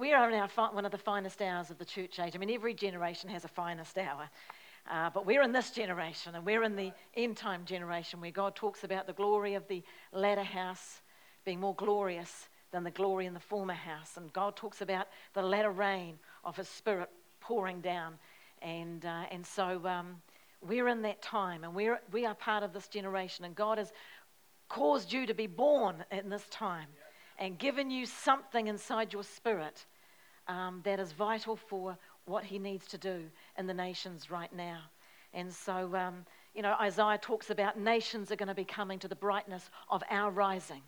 we are in our one of the finest hours of the church age. I mean, every generation has a finest hour. Uh, but we're in this generation, and we're in the end time generation where God talks about the glory of the latter house being more glorious than the glory in the former house. And God talks about the latter rain of His Spirit pouring down. And, uh, and so um, we're in that time, and we're, we are part of this generation. And God has caused you to be born in this time and given you something inside your spirit um, that is vital for what He needs to do in the nations right now. And so, um, you know, Isaiah talks about nations are going to be coming to the brightness of our rising.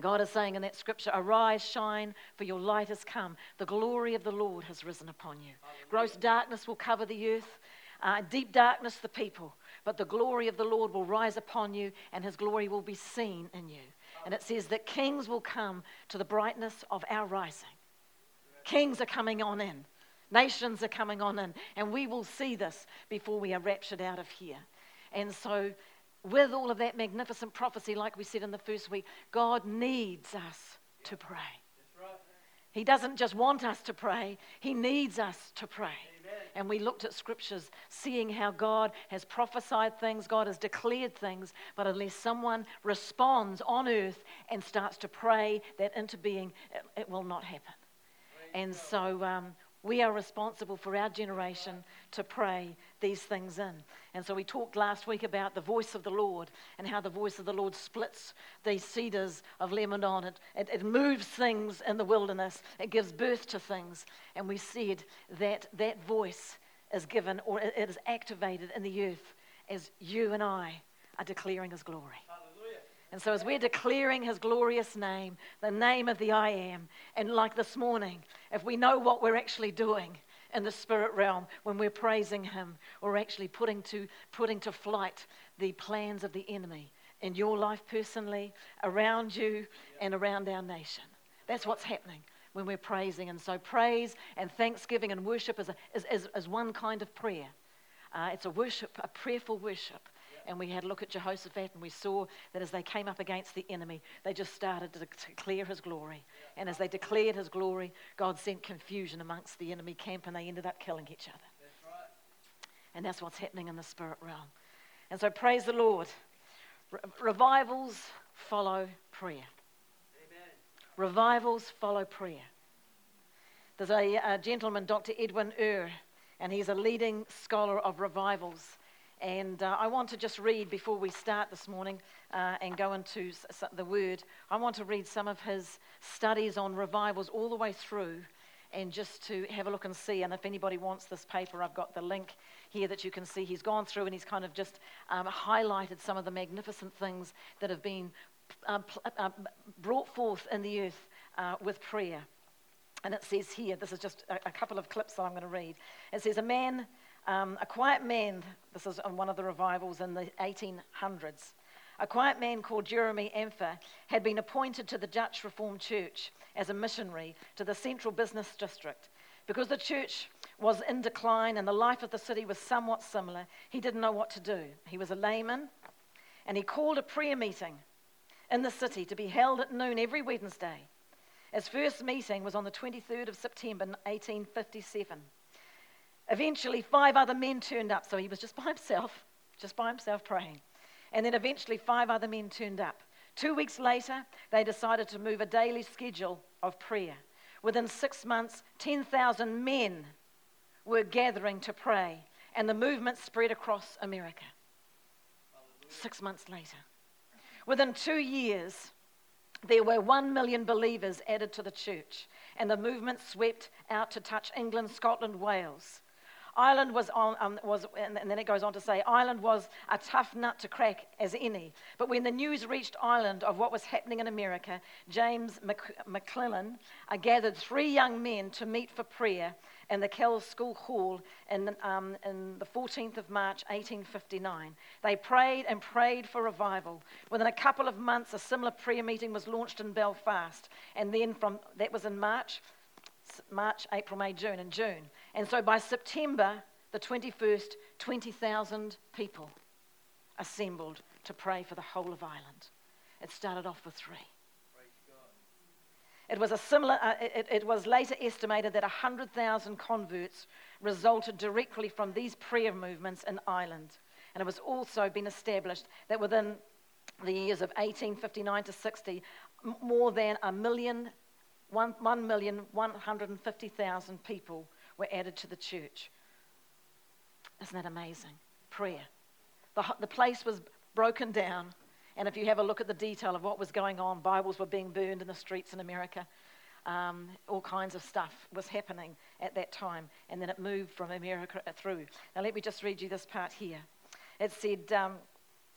God is saying in that scripture, Arise, shine, for your light has come. The glory of the Lord has risen upon you. Gross darkness will cover the earth, uh, deep darkness the people. But the glory of the Lord will rise upon you, and his glory will be seen in you. And it says that kings will come to the brightness of our rising. Kings are coming on in, nations are coming on in, and we will see this before we are raptured out of here. And so, with all of that magnificent prophecy, like we said in the first week, God needs us to pray. He doesn't just want us to pray, He needs us to pray. And we looked at scriptures, seeing how God has prophesied things, God has declared things, but unless someone responds on earth and starts to pray that into being, it, it will not happen. And so um, we are responsible for our generation to pray these things in. And so we talked last week about the voice of the Lord and how the voice of the Lord splits these cedars of Lebanon. It, it, it moves things in the wilderness, it gives birth to things. And we said that that voice is given or it is activated in the earth as you and I are declaring His glory. And so, as we're declaring his glorious name, the name of the I am, and like this morning, if we know what we're actually doing in the spirit realm when we're praising him, we're actually putting to, putting to flight the plans of the enemy in your life personally, around you, and around our nation. That's what's happening when we're praising. And so, praise and thanksgiving and worship is, a, is, is, is one kind of prayer. Uh, it's a worship, a prayerful worship and we had a look at Jehoshaphat, and we saw that as they came up against the enemy, they just started to declare his glory. And as they declared his glory, God sent confusion amongst the enemy camp, and they ended up killing each other. That's right. And that's what's happening in the spirit realm. And so praise the Lord. Re- revivals follow prayer. Amen. Revivals follow prayer. There's a, a gentleman, Dr. Edwin Orr, and he's a leading scholar of revivals. And uh, I want to just read before we start this morning uh, and go into the word. I want to read some of his studies on revivals all the way through and just to have a look and see. And if anybody wants this paper, I've got the link here that you can see. He's gone through and he's kind of just um, highlighted some of the magnificent things that have been uh, uh brought forth in the earth uh, with prayer. And it says here, this is just a, a couple of clips that I'm going to read. It says, A man um, a quiet man, this is on one of the revivals in the 1800s, a quiet man called Jeremy Lanphier had been appointed to the Dutch Reformed Church as a missionary to the central business district. Because the church was in decline and the life of the city was somewhat similar, he didn't know what to do. He was a layman and he called a prayer meeting in the city to be held at noon every Wednesday. His first meeting was on the 23rd of September 1857. Eventually, five other men turned up, so he was just by himself, just by himself praying. And then eventually, five other men turned up. Two weeks later, they decided to move a daily schedule of prayer. Within six months, 10,000 men were gathering to pray, and the movement spread across America. Six months later. Within two years, there were one million believers added to the church, and the movement swept out to touch England, Scotland, Wales. Ireland was on, um, was, and then it goes on to say, Ireland was a tough nut to crack as any. But when the news reached Ireland of what was happening in America, James McClellan uh, gathered three young men to meet for prayer in the Kells School Hall in, um, in the 14th of March, 1859. They prayed and prayed for revival. Within a couple of months, a similar prayer meeting was launched in Belfast. And then from, that was in March, March, April, May, June, and June. And so by September the 21st, 20,000 people assembled to pray for the whole of Ireland. It started off with three. It was, a similar, uh, it, it was later estimated that 100,000 converts resulted directly from these prayer movements in Ireland. And it was also been established that within the years of 1859 to 60, more than a million, one, 1,150,000 people were added to the church. Isn't that amazing? Prayer. The, the place was broken down. And if you have a look at the detail of what was going on, Bibles were being burned in the streets in America. Um, all kinds of stuff was happening at that time. And then it moved from America through. Now, let me just read you this part here. It said, um,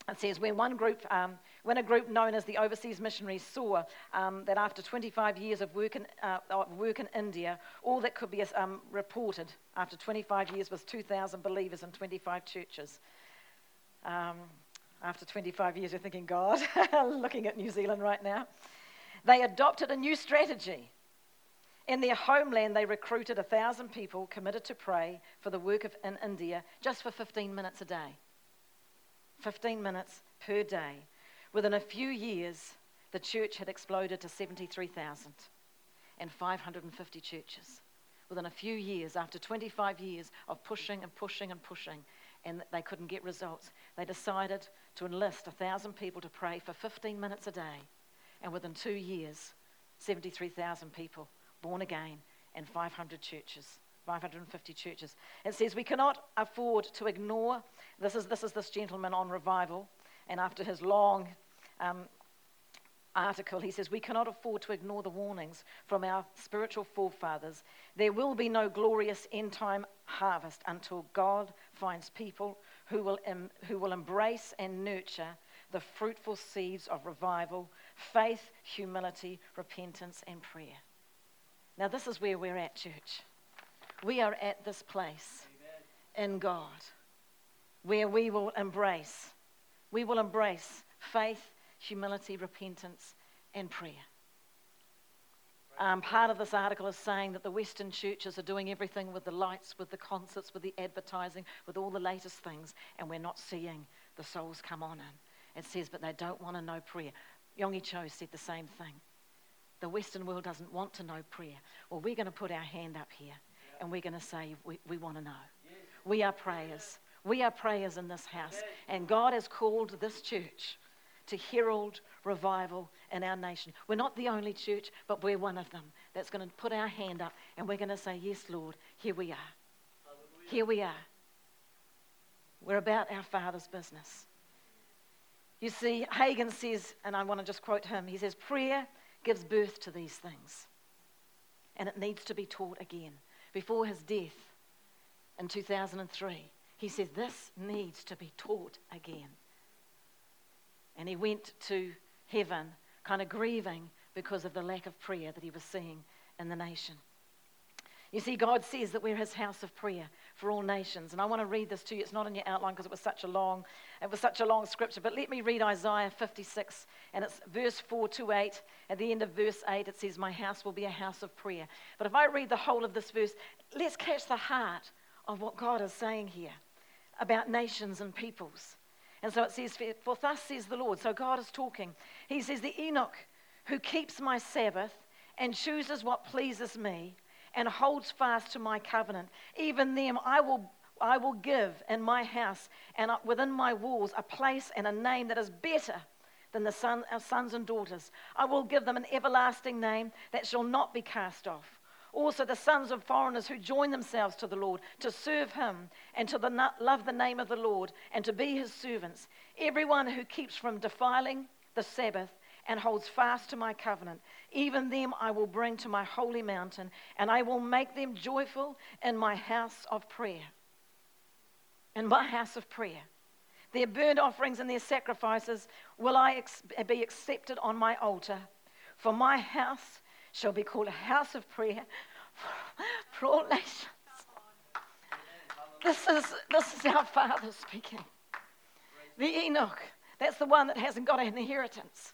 it says, when one group, um, when a group known as the Overseas Missionaries saw um, that after 25 years of work in, uh, work in India, all that could be um, reported after 25 years was 2,000 believers in 25 churches. Um, after 25 years, you're thinking, God, looking at New Zealand right now. They adopted a new strategy. In their homeland, they recruited 1,000 people committed to pray for the work of, in India just for 15 minutes a day. 15 minutes per day. Within a few years, the church had exploded to 73,000 and 550 churches. Within a few years, after 25 years of pushing and pushing and pushing, and they couldn't get results, they decided to enlist 1,000 people to pray for 15 minutes a day. And within two years, 73,000 people born again and 500 churches. 550 churches. It says we cannot afford to ignore. This is this, is this gentleman on revival, and after his long um, article, he says we cannot afford to ignore the warnings from our spiritual forefathers. There will be no glorious end time harvest until God finds people who will, em, who will embrace and nurture the fruitful seeds of revival, faith, humility, repentance, and prayer. Now, this is where we're at, church we are at this place Amen. in God where we will embrace, we will embrace faith, humility, repentance, and prayer. Um, part of this article is saying that the Western churches are doing everything with the lights, with the concerts, with the advertising, with all the latest things, and we're not seeing the souls come on in. It says, but they don't want to know prayer. Yonggi Cho said the same thing. The Western world doesn't want to know prayer. Well, we're going to put our hand up here and we're going to say, We, we want to know. We are prayers. We are prayers in this house. And God has called this church to herald revival in our nation. We're not the only church, but we're one of them that's going to put our hand up and we're going to say, Yes, Lord, here we are. Here we are. We're about our Father's business. You see, Hagin says, and I want to just quote him, he says, Prayer gives birth to these things, and it needs to be taught again before his death in 2003. He said, This needs to be taught again. And he went to heaven, kind of grieving because of the lack of prayer that he was seeing in the nation. You see, God says that we're his house of prayer for all nations. And I want to read this to you. It's not in your outline because it was such a long, it was such a long scripture. But let me read Isaiah 56, and it's verse 4 to 8. At the end of verse 8, it says, My house will be a house of prayer. But if I read the whole of this verse, let's catch the heart of what God is saying here about nations and peoples. And so it says, For thus says the Lord. So God is talking. He says, The eunuch who keeps my Sabbath and chooses what pleases me and holds fast to my covenant. Even them I will, I will give in my house and within my walls a place and a name that is better than the son, our sons and daughters. I will give them an everlasting name that shall not be cast off. Also, the sons of foreigners who join themselves to the Lord to serve him and to the, love the name of the Lord and to be his servants. Everyone who keeps from defiling the Sabbath and holds fast to my covenant. Even them I will bring to my holy mountain, and I will make them joyful in my house of prayer. In my house of prayer. Their burnt offerings and their sacrifices will I ex- be accepted on my altar. For my house shall be called a house of prayer for all nations. This is, this is our Father speaking. The eunuch, that's the one that hasn't got an inheritance.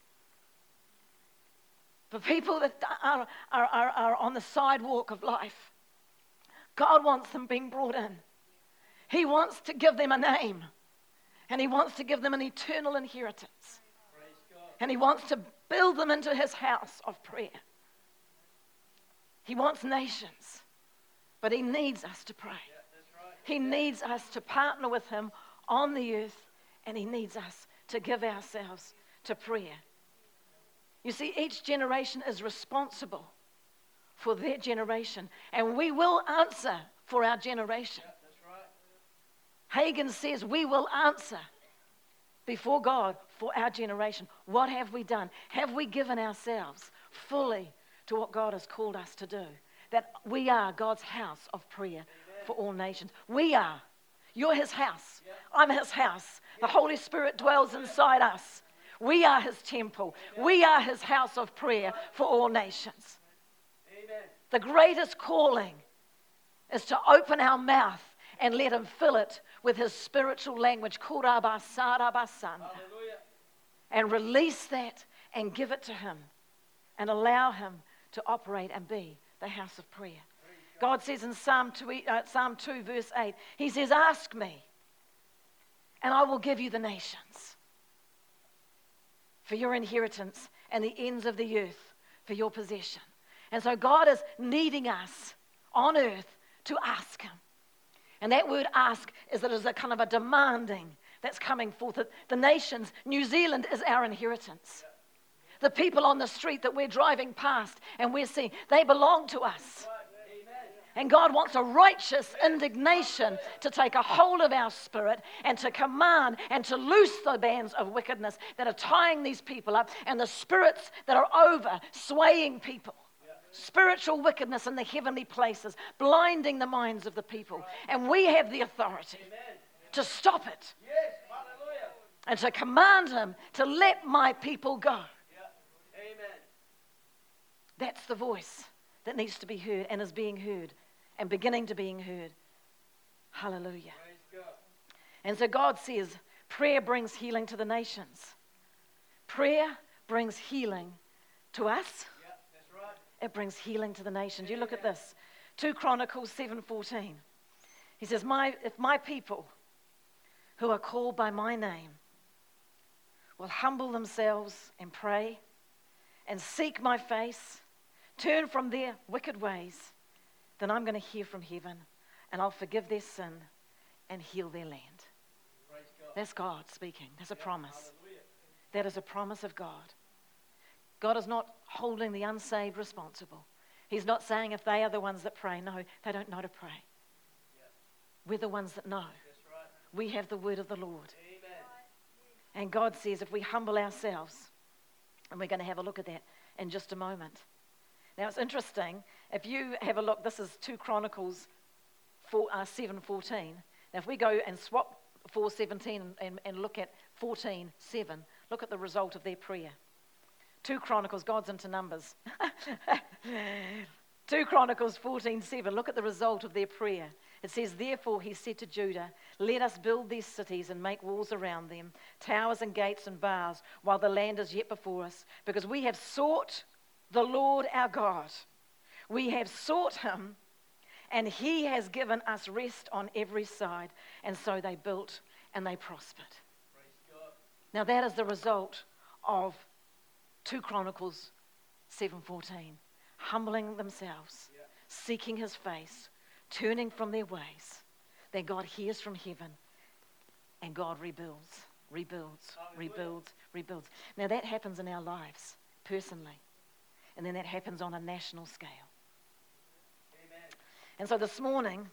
For people that are, are, are, are on the sidewalk of life, God wants them being brought in. He wants to give them a name, and He wants to give them an eternal inheritance. And He wants to build them into His house of prayer. He wants nations, but He needs us to pray. He needs us to partner with Him on the earth, and He needs us to give ourselves to prayer. You see, each generation is responsible for their generation, and we will answer for our generation. Hagin says we will answer before God for our generation. What have we done? Have we given ourselves fully to what God has called us to do? That we are God's house of prayer for all nations. We are. You're his house. I'm his house. The Holy Spirit dwells inside us. We are his temple. We are his house of prayer for all nations. The greatest calling is to open our mouth and let him fill it with his spiritual language, and release that and give it to him and allow him to operate and be the house of prayer. God says in Psalm 2, uh, Psalm 2, verse 8, He says, Ask me, and I will give you the nations for your inheritance and the ends of the earth for your possession. And so God is needing us on earth to ask Him. And that word ask is that it is a kind of a demanding that's coming forth. The nations, New Zealand is our inheritance. The people on the street that we're driving past and we're seeing, they belong to us. And God wants a righteous indignation to take a hold of our spirit and to command and to loose the bands of wickedness that are tying these people up and the spirits that are over swaying people spiritual wickedness in the heavenly places, blinding the minds of the people. And we have the authority to stop it and to command him to let my people go. That's the voice that needs to be heard and is being heard and beginning to being heard. Hallelujah. And so God says, prayer brings healing to the nations. Prayer brings healing to us it brings healing to the nations. You look at this. 2 Chronicles 7:14. He says, my, if my people who are called by my name will humble themselves and pray and seek my face, turn from their wicked ways, then I'm going to hear from heaven and I'll forgive their sin and heal their land. God. That's God speaking. That's a yeah, promise. Hallelujah. That is a promise of God. God is not holding the unsaved responsible. He's not saying if they are the ones that pray. No, they don't know to pray. We're the ones that know. Right. We have the word of the Lord. Amen. And God says if we humble ourselves, and we're going to have a look at that in just a moment. Now it's interesting. If you have a look, this is 2 Chronicles 4, uh, 7.14. Now if we go and swap 4.17 and, and look at 14.7, look at the result of their prayer. 2 Chronicles, God's into numbers. 2 Chronicles 14:7. Look at the result of their prayer. It says, Therefore he said to Judah, Let us build these cities and make walls around them, towers and gates and bars, while the land is yet before us, because we have sought the Lord our God. We have sought him, and he has given us rest on every side. And so they built and they prospered. Now that is the result of 2 Chronicles 7:14, humbling themselves, yeah. seeking his face, turning from their ways. Then God hears from heaven and God rebuilds, rebuilds, Hallelujah. rebuilds, rebuilds. Now that happens in our lives personally. And then that happens on a national scale. Amen. And so this morning,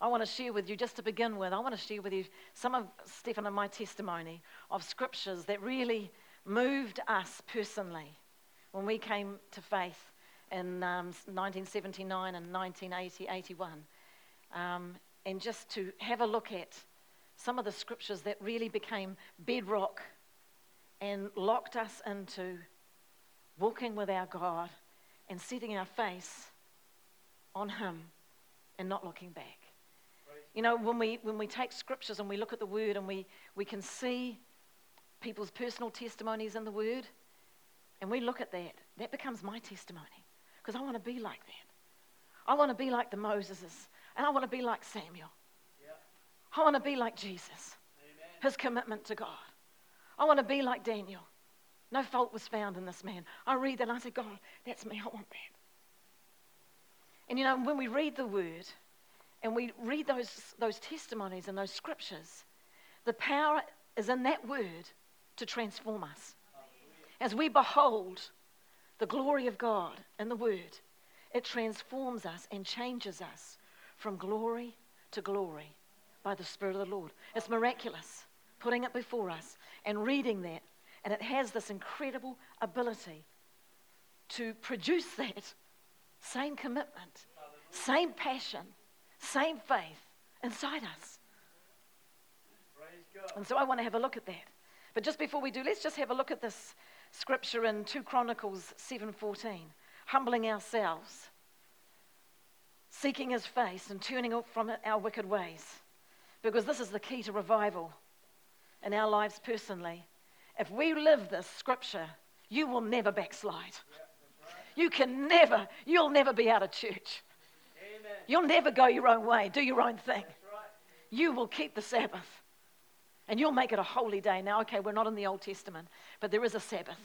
I want to share with you, just to begin with, I want to share with you some of Stephen and my testimony of scriptures that really moved us personally when we came to faith in um, 1979 and 1980, 81. Um, and just to have a look at some of the scriptures that really became bedrock and locked us into walking with our God and setting our face on Him and not looking back. You know, when we, when we take scriptures and we look at the Word and we, we can see people's personal testimonies in the Word, and we look at that, that becomes my testimony because I want to be like that. I want to be like the Moseses, and I want to be like Samuel. I want to be like Jesus, Amen. his commitment to God. I want to be like Daniel. No fault was found in this man. I read that and I say, God, that's me. I want that. And you know, when we read the word and we read those, those testimonies and those scriptures, the power is in that word to transform us. As we behold the glory of God in the word, it transforms us and changes us from glory to glory by the Spirit of the Lord. It's miraculous, putting it before us and reading that. And it has this incredible ability to produce that same commitment, same passion, same faith inside us. And so I want to have a look at that. But just before we do, let's just have a look at this scripture in 2 Chronicles 7:14, humbling ourselves, seeking his face and turning from our wicked ways. Because this is the key to revival in our lives personally. If we live this scripture, you will never backslide. You can never, you'll never be out of church. Amen. You'll never go your own way, do your own thing. You will keep the Sabbath. And you'll make it a holy day. Now, okay, we're not in the Old Testament, but there is a Sabbath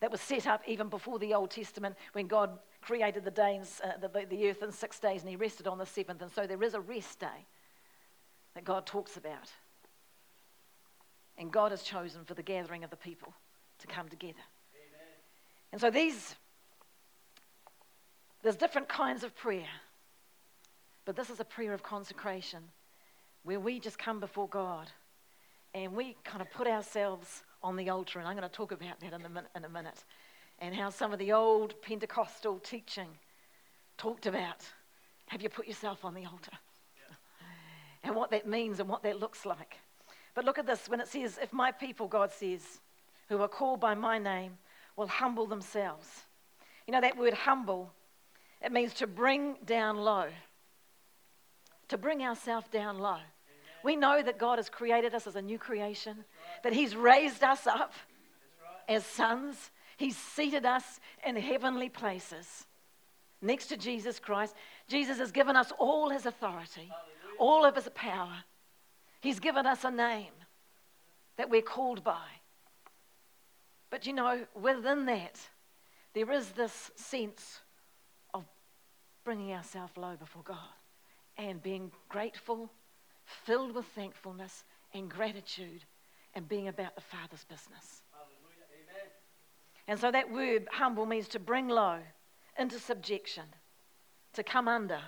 that was set up even before the Old Testament when God created the, days, uh, the, the earth in six days and he rested on the seventh. And so there is a rest day that God talks about. And God has chosen for the gathering of the people to come together. Amen. And so these there's different kinds of prayer. But this is a prayer of consecration where we just come before God and we kind of put ourselves on the altar. And I'm going to talk about that in a, min- in a minute. And how some of the old Pentecostal teaching talked about have you put yourself on the altar? Yeah. and what that means and what that looks like. But look at this when it says, If my people, God says, who are called by my name, will humble themselves. You know, that word humble it means to bring down low, to bring ourselves down low. Amen. We know that God has created us as a new creation, right. that He's raised us up right. as sons, He's seated us in heavenly places next to Jesus Christ. Jesus has given us all His authority, Hallelujah. all of His power. He's given us a name that we're called by. But you know, within that, there is this sense of bringing ourselves low before God and being grateful, filled with thankfulness and gratitude, and being about the Father's business. And so that word humble means to bring low into subjection, to come under,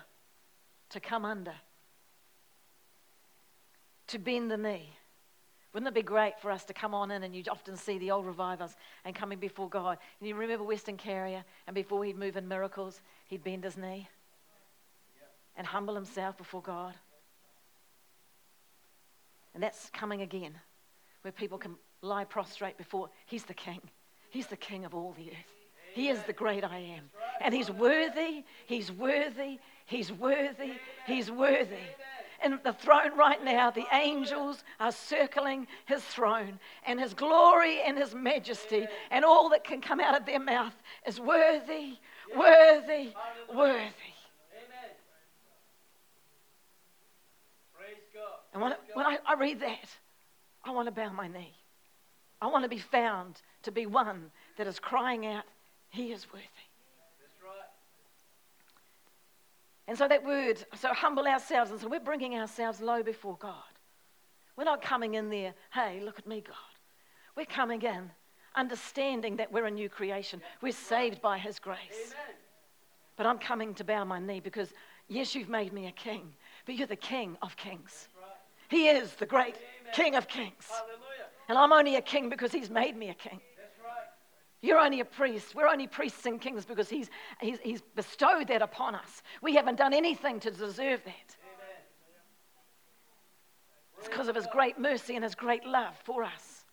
to come under, to bend the knee. Wouldn't it be great for us to come on in and you often see the old revivers and coming before God? And you remember Weston Carrier, and before he'd move in miracles, he'd bend his knee and humble himself before God. And that's coming again, where people can lie prostrate before. He's the King. He's the King of all the earth. He is the great I am. And He's worthy, He's worthy, He's worthy, He's worthy in the throne right now, the angels are circling his throne, and his glory and his majesty, and all that can come out of their mouth is worthy, worthy, worthy. And when, when I, I read that, I want to bow my knee. I want to be found to be one that is crying out, He is worthy. And so that word, so humble ourselves, and so we're bringing ourselves low before God. We're not coming in there, hey, look at me, God. We're coming in understanding that we're a new creation. We're saved by His grace. Amen. But I'm coming to bow my knee because, yes, you've made me a king, but you're the king of kings. Right. He is the great Amen. king of kings. Hallelujah. And I'm only a king because He's made me a king. You're only a priest. We're only priests and kings because he's, he's, he's bestowed that upon us. We haven't done anything to deserve that. It's because of his great mercy and his great love for us.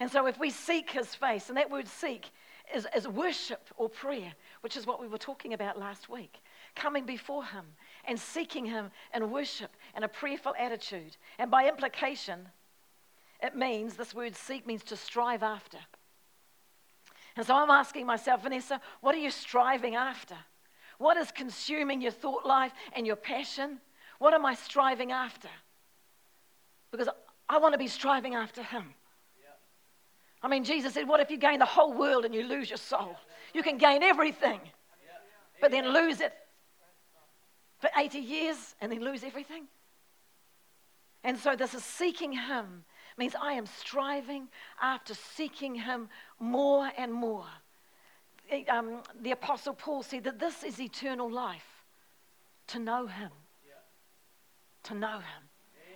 And so, if we seek his face, and that word seek is, is worship or prayer, which is what we were talking about last week, coming before him and seeking him in worship and a prayerful attitude. And by implication, it means this word seek means to strive after. And so I'm asking myself, Vanessa, what are you striving after? What is consuming your thought life and your passion? What am I striving after? Because I want to be striving after Him. I mean, Jesus said, What if you gain the whole world and you lose your soul? You can gain everything. but then lose it for 80 years and then lose everything? And so this is seeking Him means I am striving after seeking Him more and more. Um, the Apostle Paul said that this is eternal life to know Him. Yeah. To know Him.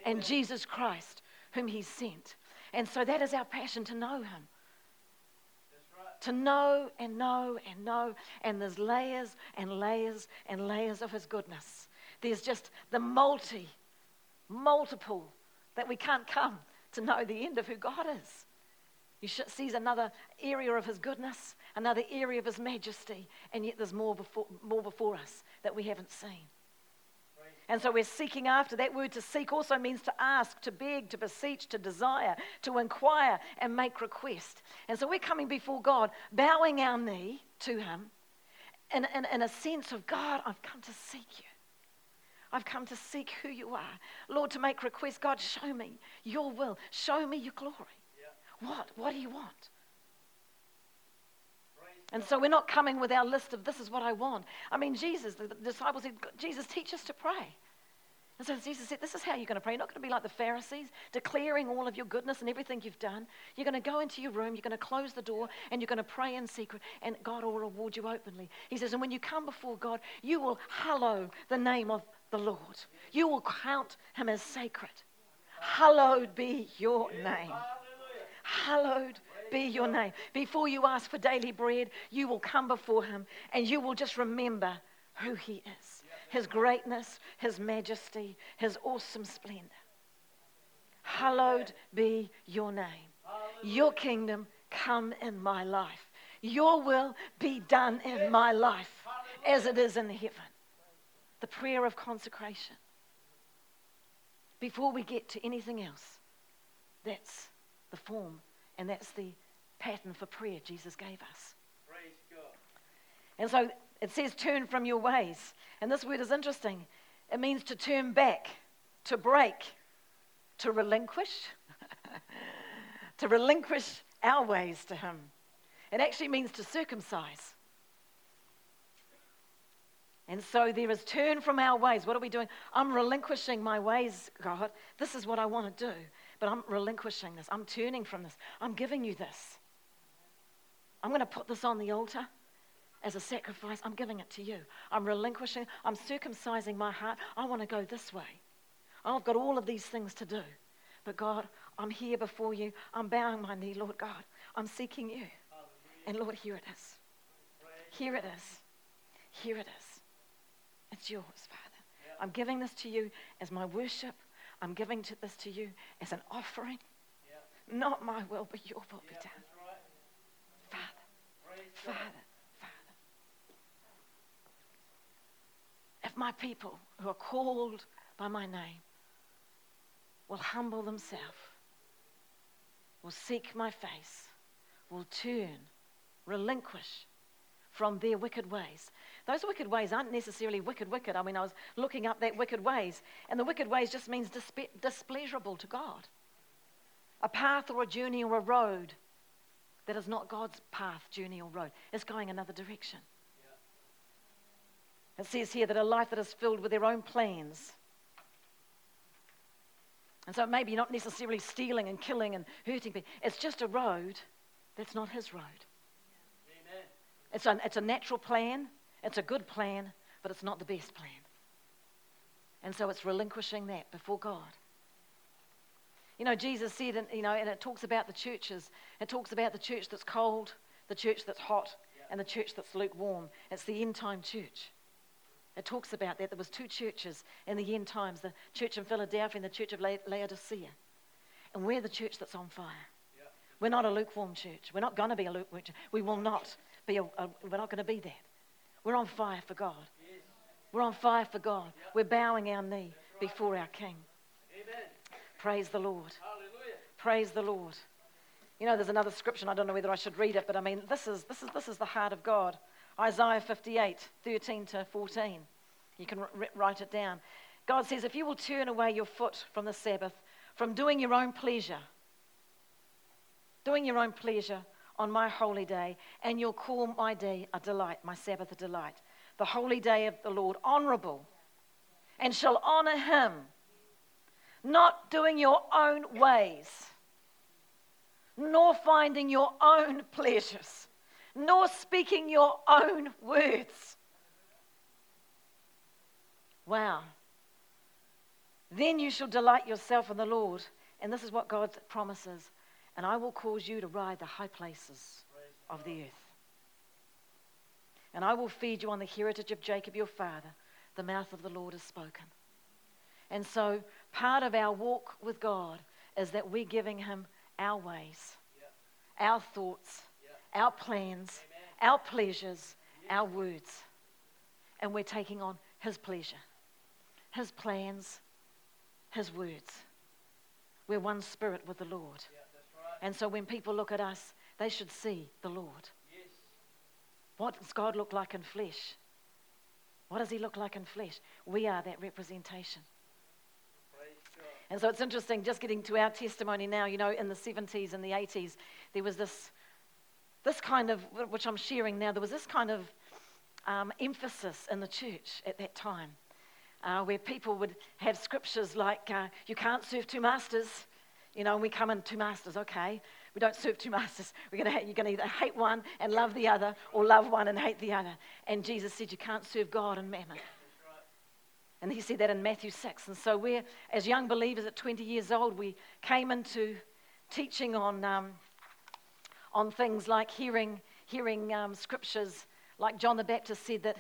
Amen. And Jesus Christ, whom He sent. And so that is our passion to know Him. Right. To know and know and know. And there's layers and layers and layers of His goodness. There's just the multi, multiple that we can't come to know the end of who God is. He sees another area of his goodness, another area of his majesty, and yet there's more before, more before us that we haven't seen. And so we're seeking after. That word to seek also means to ask, to beg, to beseech, to desire, to inquire, and make request. And so we're coming before God, bowing our knee to Him in, in, in a sense of God, I've come to seek you. I've come to seek who you are. Lord, to make requests. God, show me your will. Show me your glory. Yeah. What? What do you want? And so we're not coming with our list of this is what I want. I mean, Jesus, the disciples said, Jesus, teach us to pray. And so Jesus said, This is how you're going to pray. You're not going to be like the Pharisees, declaring all of your goodness and everything you've done. You're going to go into your room, you're going to close the door, and you're going to pray in secret, and God will reward you openly. He says, And when you come before God, you will hallow the name of the Lord. You will count him as sacred. Hallowed be your name. Hallowed be your name. Before you ask for daily bread, you will come before him and you will just remember who he is his greatness, his majesty, his awesome splendor. Hallowed be your name. Your kingdom come in my life. Your will be done in my life as it is in heaven the prayer of consecration. Before we get to anything else, that's the form and that's the pattern for prayer Jesus gave us. Praise God. And so it says, turn from your ways. And this word is interesting. It means to turn back, to break, to relinquish, to relinquish our ways to Him. It actually means to circumcise. And so there is turn from our ways. What are we doing? I'm relinquishing my ways, God. This is what I want to do. But I'm relinquishing this. I'm turning from this. I'm giving you this. I'm going to put this on the altar as a sacrifice. I'm giving it to you. I'm relinquishing. I'm circumcising my heart. I want to go this way. I've got all of these things to do. But God, I'm here before you. I'm bowing my knee, Lord God. I'm seeking you. And Lord, here it is. Here it is. Here it is. It's yours, Father. Yep. I'm giving this to you as my worship. I'm giving to this to you as an offering. Yep. Not my will, but your will yep, be done. Right. Father, Praise Father, God. Father. If my people who are called by my name will humble themselves, will seek my face, will turn, relinquish from their wicked ways. Those wicked ways aren't necessarily wicked, wicked. I mean, I was looking up that wicked ways, and the wicked ways just means dispe- displeasurable to God. A path or a journey or a road that is not God's path, journey, or road. It's going another direction. It says here that a life that is filled with their own plans. And so maybe not necessarily stealing and killing and hurting people. It's just a road that's not his road. Amen. It's a, it's a natural plan. It's a good plan, but it's not the best plan. And so it's relinquishing that before God. You know, Jesus said, and, you know, and it talks about the churches. It talks about the church that's cold, the church that's hot, and the church that's lukewarm. It's the end time church. It talks about that. There was two churches in the end times, the church in Philadelphia and the church of Laodicea. And we're the church that's on fire. We're not a lukewarm church. We're not going to be a lukewarm church. We will not be a, a we're not going to be that. We're on fire for God. We're on fire for God. We're bowing our knee before our King. Praise the Lord. Praise the Lord. You know, there's another scripture. I don't know whether I should read it, but I mean, this is, this is, this is the heart of God. Isaiah 58, 13 to 14. You can write it down. God says, if you will turn away your foot from the Sabbath, from doing your own pleasure, doing your own pleasure, on my holy day, and you'll call my day a delight, my Sabbath a delight. the holy day of the Lord honorable, and shall honor him, not doing your own ways, nor finding your own pleasures, nor speaking your own words. Wow. Then you shall delight yourself in the Lord. And this is what God promises. And I will cause you to ride the high places of the earth. And I will feed you on the heritage of Jacob your father. The mouth of the Lord has spoken. And so, part of our walk with God is that we're giving Him our ways, our thoughts, our plans, our pleasures, our words. And we're taking on His pleasure, His plans, His words. We're one spirit with the Lord. And so, when people look at us, they should see the Lord. Yes. What does God look like in flesh? What does He look like in flesh? We are that representation. And so it's interesting, just getting to our testimony now, you know, in the 70s and the 80s, there was this, this kind of, which I'm sharing now, there was this kind of um, emphasis in the church at that time, uh, where people would have scriptures like, uh, you can't serve two masters, you know, and we come in two masters, okay. We don't serve two masters. We're gonna, you're going to either hate one and love the other, or love one and hate the other. And Jesus said, You can't serve God and mammon. And he said that in Matthew 6. And so we're, as young believers at 20 years old, we came into teaching on, um, on things like hearing, hearing um, scriptures like John the Baptist said that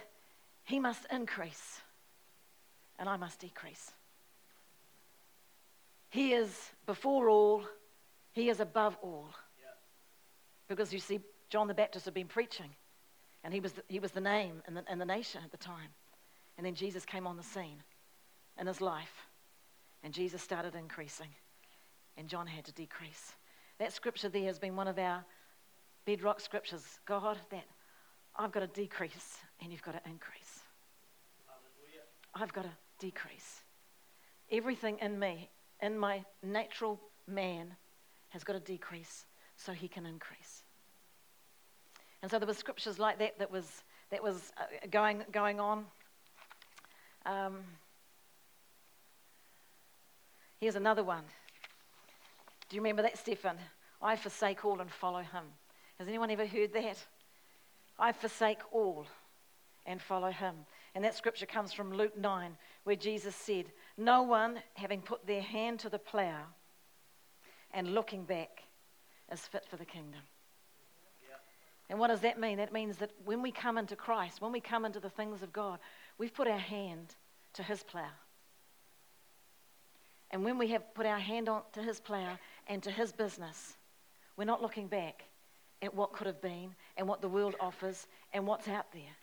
he must increase and I must decrease. He is before all, he is above all. Because you see, John the Baptist had been preaching, and he was the, he was the name in the, in the nation at the time. And then Jesus came on the scene in his life, and Jesus started increasing, and John had to decrease. That scripture there has been one of our bedrock scriptures. God, that I've got to decrease, and you've got to increase. I've got to decrease. Everything in me, in my natural man, has got to decrease so he can increase. And so there were scriptures like that that was, that was uh, going, going on. Um, here's another one. Do you remember that, Stephen? I forsake all and follow him. Has anyone ever heard that? I forsake all and follow him. And that scripture comes from Luke 9, where Jesus said, No one, having put their hand to the plough and looking back, is fit for the kingdom. And what does that mean? That means that when we come into Christ, when we come into the things of God, we've put our hand to his plough. And when we have put our hand on to his plough and to his business, we're not looking back at what could have been and what the world offers and what's out there.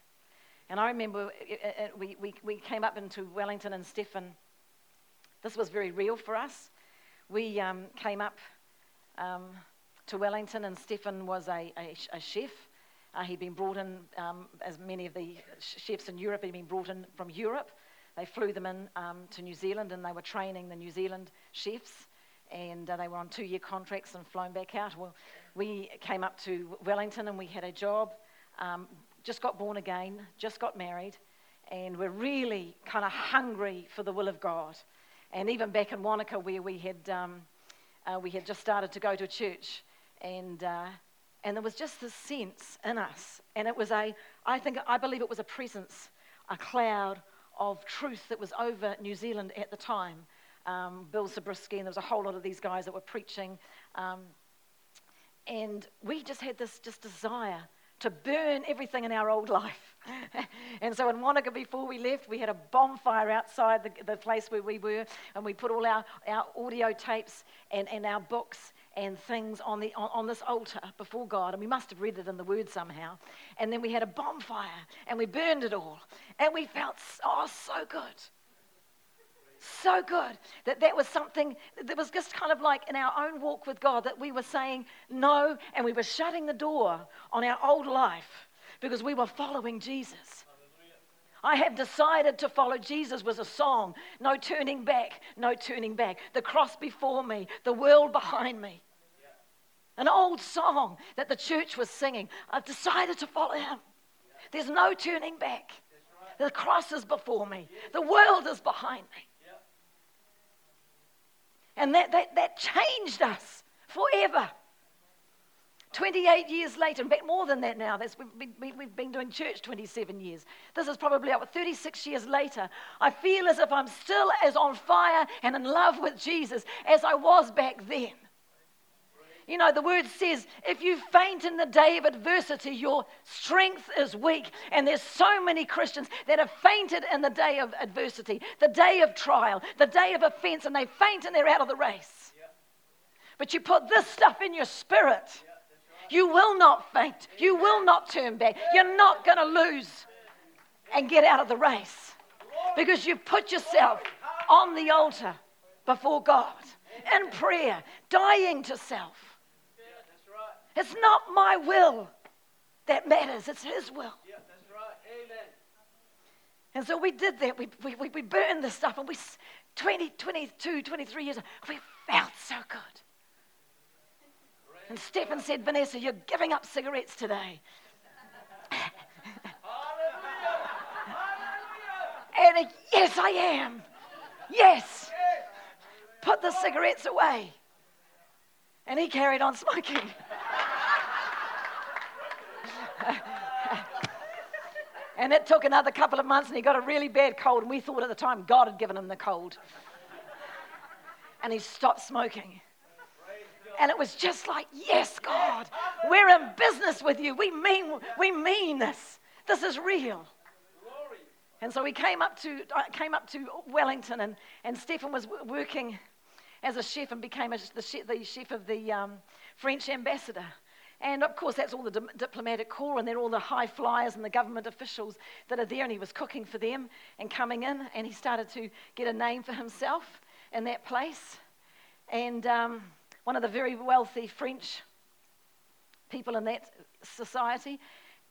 And I remember it, it, we, we, we came up into Wellington and Stephen. This was very real for us. We um, came up um, to Wellington, and Stephen was a, a, a chef. Uh, he'd been brought in, um, as many of the chefs in Europe had been brought in from Europe. They flew them in um, to New Zealand, and they were training the New Zealand chefs. And uh, they were on two year contracts and flown back out. Well, we came up to Wellington and we had a job. Um, just got born again, just got married, and we're really kind of hungry for the will of God. And even back in Wanaka, where we had, um, uh, we had just started to go to church, and, uh, and there was just this sense in us. And it was a, I think, I believe it was a presence, a cloud of truth that was over New Zealand at the time. Um, Bill Subritzky, and there was a whole lot of these guys that were preaching. Um, and we just had this just desire to burn everything in our old life. and so in Wanaka, before we left, we had a bonfire outside the, the place where we were, and we put all our, our audio tapes and, and our books and things on, the, on, on, this altar before God, and we must have read it in the Word somehow. And then we had a bonfire, and we burned it all, and we felt, oh, so good so good that that was something that was just kind of like in our own walk with God that we were saying no and we were shutting the door on our old life because we were following Jesus. I have decided to follow Jesus was a song. No turning back, no turning back. The cross before me, the world behind me. An old song that the church was singing. I've decided to follow him. There's no turning back. The cross is before me, the world is behind me. And that, that, that changed us forever. 28 years later, in fact, more than that now, that's, we've, been, we've been doing church 27 years. This is probably about 36 years later. I feel as if I'm still as on fire and in love with Jesus as I was back then. You know, the word says, if you faint in the day of adversity, your strength is weak. And there's so many Christians that have fainted in the day of adversity, the day of trial, the day of offense, and they faint and they're out of the race. But you put this stuff in your spirit. You will not faint. You will not turn back. You're not going to lose and get out of the race because you've put yourself on the altar before God in prayer, dying to self. It's not my will that matters, it's His will. And so we did that. We, we, we burned this stuff, and we, 20, 22, 23 years, we felt so good. And Stephen said, Vanessa, you're giving up cigarettes today. Hallelujah! And yes, I am. Yes. Put the cigarettes away. And he carried on smoking. and it took another couple of months, and he got a really bad cold. And we thought at the time God had given him the cold. And he stopped smoking. And it was just like, yes, God, we're in business with you. We mean, we mean this. This is real. And so we came up to, came up to Wellington, and, and Stephen was working as a chef and became a, the, chef, the, chef, of the um, French ambassador. And of course, that's all the di- diplomatic corps, and they're all the high flyers and the government officials that are there. And he was cooking for them and coming in, and he started to get a name for himself in that place. And um, one of the very wealthy French people in that society,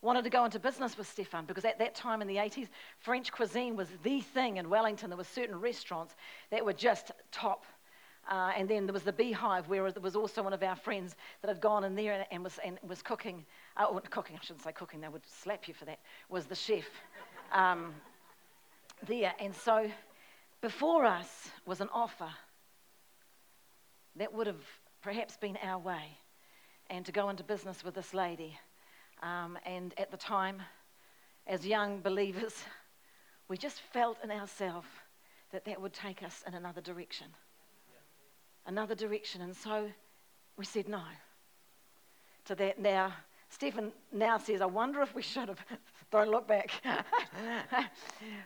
wanted to go into business with Stefan because at that time in the 80s, French cuisine was the thing in Wellington. There were certain restaurants that were just top. Uh, and then there was the Beehive, where there was also one of our friends that had gone in there and, and was, and was cooking. Uh, or cooking, I shouldn't say cooking, they would slap you for that, was the chef um, there. And so before us was an offer that would have perhaps been our way, and to go into business with this lady. Um, and at the time, as young believers, we just felt in ourselves that that would take us in another direction. Another direction. And so we said no to that. Now, Stephen now says, I wonder if we should have. Don't look back.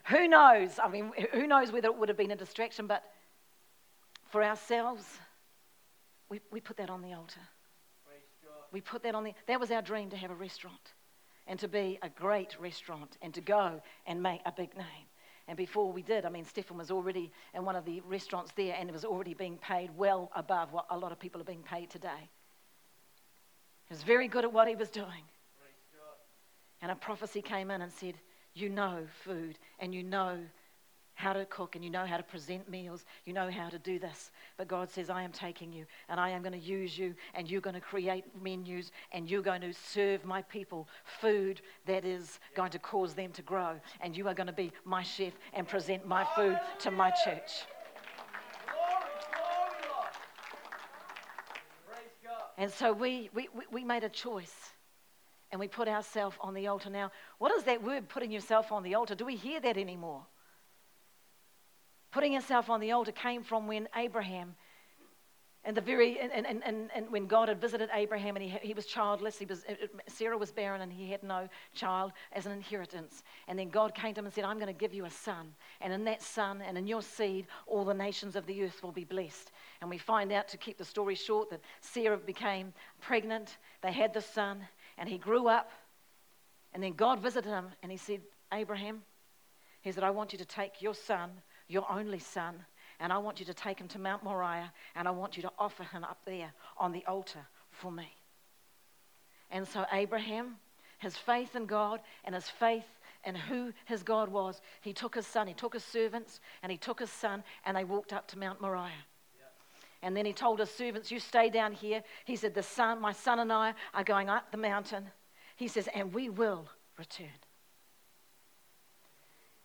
who knows? I mean, who knows whether it would have been a distraction, but for ourselves, we, we put that on the altar. We put that on the. That was our dream to have a restaurant and to be a great restaurant and to go and make a big name. And before we did, I mean, Stephen was already in one of the restaurants there and it was already being paid well above what a lot of people are being paid today. He was very good at what he was doing. And a prophecy came in and said, You know food and you know how to cook and you know how to present meals, you know how to do this. But God says, I am taking you and I am going to use you and you're going to create menus and you're going to serve my people food that is going to cause them to grow. And you are going to be my chef and present my food to my church. And so we, we, we made a choice and we put ourselves on the altar. Now, what is that word, putting yourself on the altar? Do we hear that anymore? Putting himself on the altar came from when Abraham, and the very, and, and, and, and when God had visited Abraham and he, he was childless, he was, Sarah was barren and he had no child as an inheritance. And then God came to him and said, I'm going to give you a son. And in that son and in your seed, all the nations of the earth will be blessed. And we find out, to keep the story short, that Sarah became pregnant. They had the son and he grew up. And then God visited him and he said, Abraham, he said, I want you to take your son your only son, and I want you to take him to Mount Moriah, and I want you to offer him up there on the altar for me. And so Abraham, his faith in God and his faith in who his God was, he took his son, he took his servants, and he took his son, and they walked up to Mount Moriah. And then he told his servants, You stay down here. He said, The son, my son and I are going up the mountain. He says, And we will return.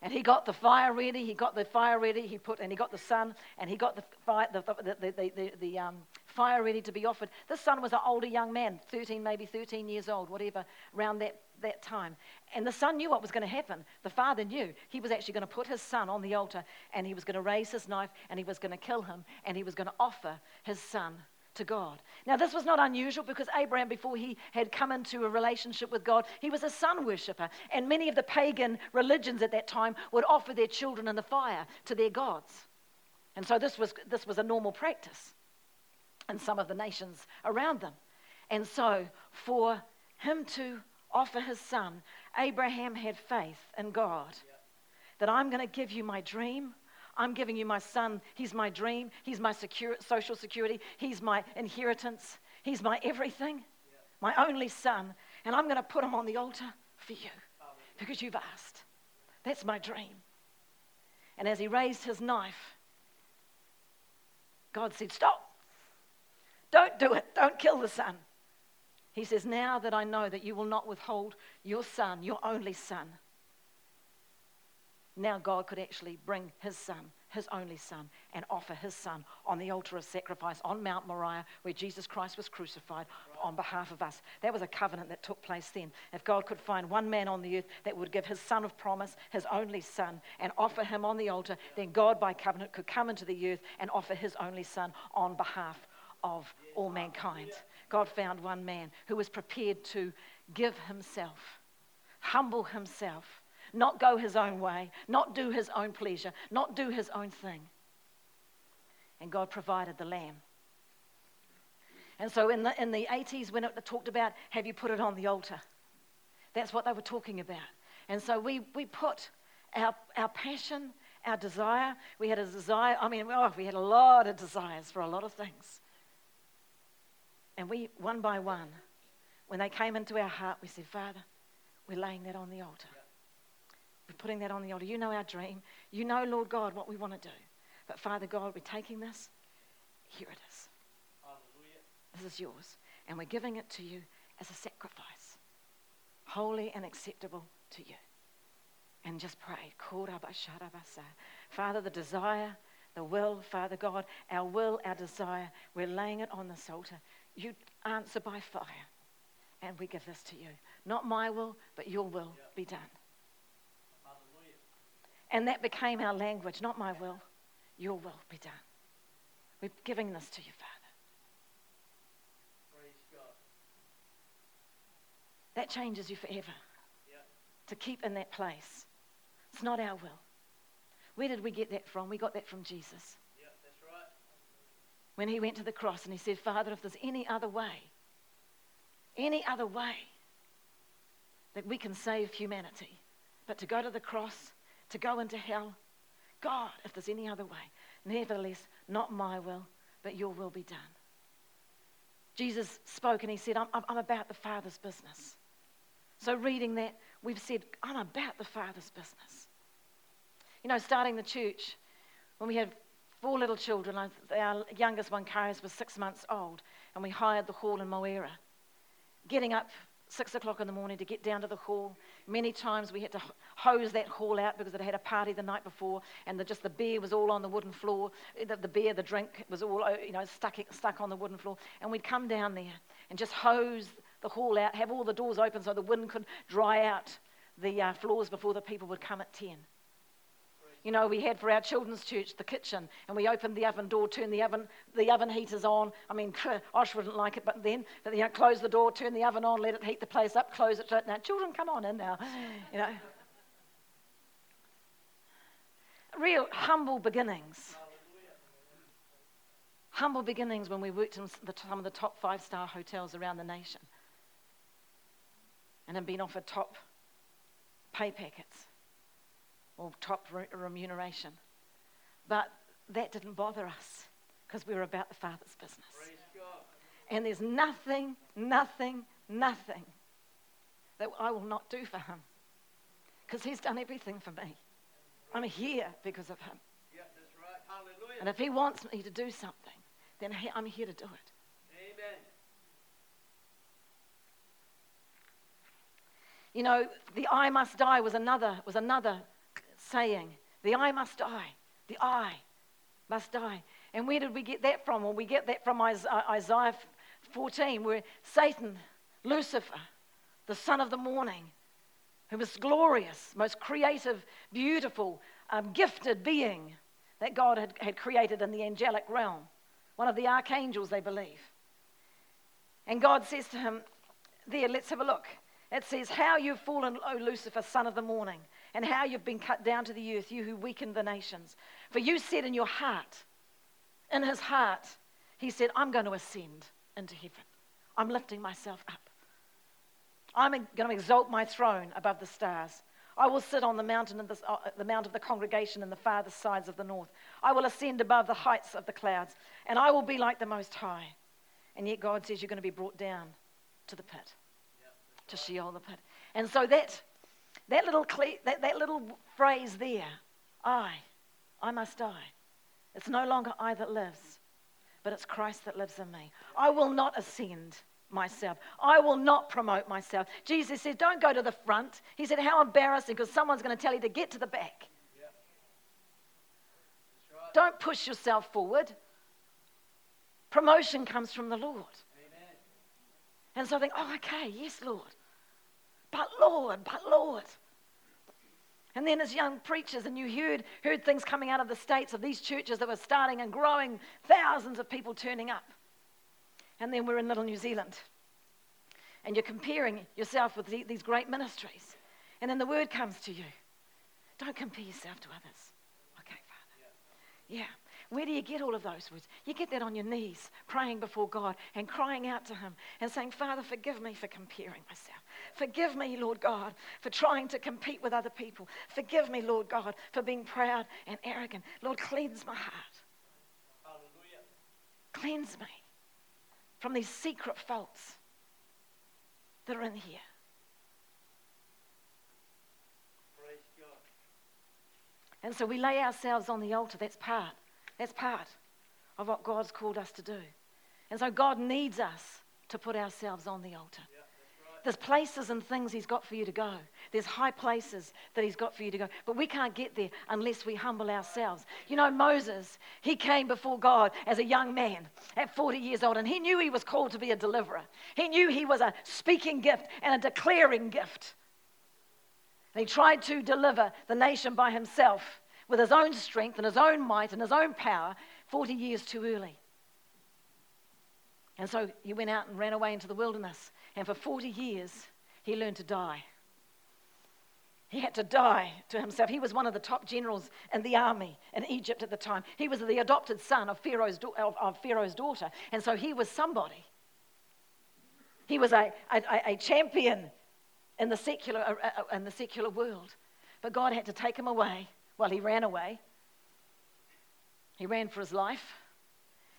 And he got the fire ready. He got the fire ready. He put and he got the son and he got the fire, the, the, the, the, um, fire ready to be offered. This son was an older young man, 13, maybe 13 years old, whatever, around that, that time. And the son knew what was going to happen. The father knew he was actually going to put his son on the altar and he was going to raise his knife and he was going to kill him and he was going to offer his son to God. Now, this was not unusual because Abraham, before he had come into a relationship with God, he was a sun worshiper. And many of the pagan religions at that time would offer their children in the fire to their gods. And so this was, this was a normal practice in some of the nations around them. And so, for him to offer his son, Abraham had faith in God that I'm going to give you my dream. I'm giving you my son. He's my dream. He's my secure, social security. He's my inheritance. He's my everything, my only son. And I'm going to put him on the altar for you because you've asked. That's my dream. And as he raised his knife, God said, Stop. Don't do it. Don't kill the son. He says, Now that I know that you will not withhold your son, your only son, now God could actually bring his son, his only son, and offer his son on the altar of sacrifice on Mount Moriah, where Jesus Christ was crucified on behalf of us. That was a covenant that took place then. If God could find one man on the earth that would give his son of promise, his only son, and offer him on the altar, then God by covenant could come into the earth and offer his only son on behalf of all mankind. God found one man who was prepared to give himself, humble himself not go his own way, not do his own pleasure, not do his own thing. And God provided the lamb. And so in the, in the 80s, when it talked about, have you put it on the altar? That's what they were talking about. And so we, we put our, our passion, our desire, we had a desire, I mean, oh, we had a lot of desires for a lot of things. And we, one by one, when they came into our heart, we said, Father, we're laying that on the altar. We're putting that on the altar. You know our dream. You know, Lord God, what we want to do. But Father God, we're taking this. Here it is. Hallelujah. This is yours. And we're giving it to you as a sacrifice, holy and acceptable to you. And just pray. Father, the desire, the will, Father God, our will, our desire, we're laying it on this altar. You answer by fire. And we give this to you. Not my will, but your will be done. And that became our language, not my will, your will be done. We're giving this to you, Father. That changes you forever. Yeah. To keep in that place. It's not our will. Where did we get that from? We got that from Jesus. Yeah, that's right. When he went to the cross and he said, Father, if there's any other way, any other way that we can save humanity, but to go to the cross to go into hell. God, if there's any other way, nevertheless, not my will, but your will be done. Jesus spoke and he said, I'm, I'm about the Father's business. So, reading that, we've said, I'm about the Father's business. You know, starting the church, when we had four little children, our youngest one, Kairos, was six months old, and we hired the hall in Moera. Getting up six o'clock in the morning to get down to the hall. Many times we had to hose that hall out because it had a party the night before, and the, just the beer was all on the wooden floor. The, the beer, the drink was all uh, you know stuck stuck on the wooden floor, and we'd come down there and just hose the hall out, have all the doors open so the wind could dry out the uh, floors before the people would come at ten. You know, we had for our children's church the kitchen, and we opened the oven door, turned the oven, the oven heaters on. I mean, Osh wouldn't like it, but then, but you know, close the door, turn the oven on, let it heat the place up, close it. Now, children, come on in now. You know, real humble beginnings. Humble beginnings when we worked in some of the top five star hotels around the nation and have been offered top pay packets or top remuneration. But that didn't bother us because we were about the Father's business. And there's nothing, nothing, nothing that I will not do for him because he's done everything for me. I'm here because of him. Yeah, right. And if he wants me to do something, then I'm here to do it. Amen. You know, the I must die was another was another saying, The I must die. The I must die. And where did we get that from? Well, we get that from Isaiah 14, where Satan, Lucifer, the son of the morning, who was glorious, most creative, beautiful, um, gifted being that God had, had created in the angelic realm, one of the archangels, they believe. And God says to him, There, let's have a look. It says, How you've fallen, O Lucifer, son of the morning, and how you've been cut down to the earth, you who weakened the nations. For you said in your heart, in his heart, he said, I'm going to ascend into heaven. I'm lifting myself up. I'm going to exalt my throne above the stars. I will sit on the mountain of the, uh, the mount of the congregation in the farthest sides of the north. I will ascend above the heights of the clouds, and I will be like the Most High. And yet God says you're going to be brought down to the pit, to Sheol, the pit. And so that, that, little, that, that little phrase there, I, I must die. It's no longer I that lives, but it's Christ that lives in me. I will not ascend myself. I will not promote myself. Jesus said, Don't go to the front. He said, How embarrassing because someone's going to tell you to get to the back. Right. Don't push yourself forward. Promotion comes from the Lord. Amen. And so I think, Oh, okay, yes, Lord. But Lord, but Lord. And then as young preachers, and you heard, heard things coming out of the States of these churches that were starting and growing, thousands of people turning up. And then we're in little New Zealand. And you're comparing yourself with these great ministries. And then the word comes to you. Don't compare yourself to others. Okay, Father. Yeah. Where do you get all of those words? You get that on your knees, praying before God and crying out to Him and saying, Father, forgive me for comparing myself. Forgive me, Lord God, for trying to compete with other people. Forgive me, Lord God, for being proud and arrogant. Lord, cleanse my heart. Hallelujah. Cleanse me from these secret faults that are in here. And so we lay ourselves on the altar. That's part. That's part of what God's called us to do. And so God needs us to put ourselves on the altar. There's places and things He's got for you to go. There's high places that He's got for you to go. But we can't get there unless we humble ourselves. You know, Moses, he came before God as a young man at 40 years old, and he knew he was called to be a deliverer. He knew he was a speaking gift and a declaring gift. And he tried to deliver the nation by himself with his own strength and his own might and his own power 40 years too early. And so he went out and ran away into the wilderness. And for 40 years, he learned to die. He had to die to himself. He was one of the top generals in the army in Egypt at the time. He was the adopted son of Pharaoh's, of, of Pharaoh's daughter. And so he was somebody. He was a, a, a champion in the, secular, uh, uh, in the secular world. But God had to take him away while he ran away. He ran for his life.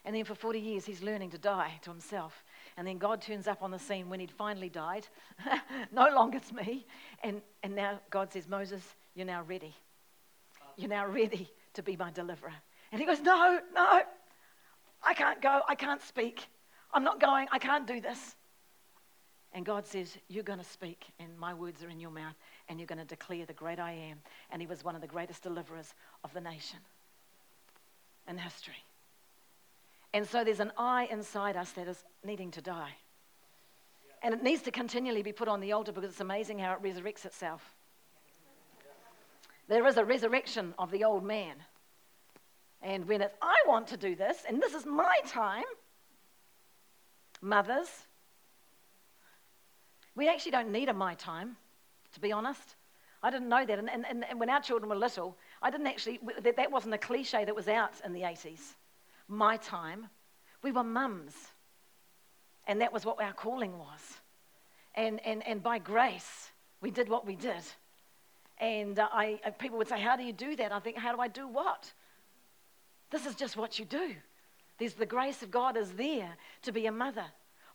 And then for 40 years, he's learning to die to himself. And then God turns up on the scene when he'd finally died. no longer it's me. And, and now God says, Moses, you're now ready. You're now ready to be my deliverer. And he goes, No, no, I can't go. I can't speak. I'm not going. I can't do this. And God says, You're going to speak, and my words are in your mouth, and you're going to declare the great I am. And he was one of the greatest deliverers of the nation in history. And so there's an I inside us that is needing to die. And it needs to continually be put on the altar because it's amazing how it resurrects itself. There is a resurrection of the old man. And when it's, I want to do this, and this is my time, mothers, we actually don't need a my time, to be honest. I didn't know that. And, and, and when our children were little, I didn't actually, that, that wasn't a cliche that was out in the 80s my time. We were mums. And that was what our calling was. And, and, and by grace, we did what we did. And uh, I, uh, people would say, How do you do that? I think, How do I do what? This is just what you do. There's the grace of God is there to be a mother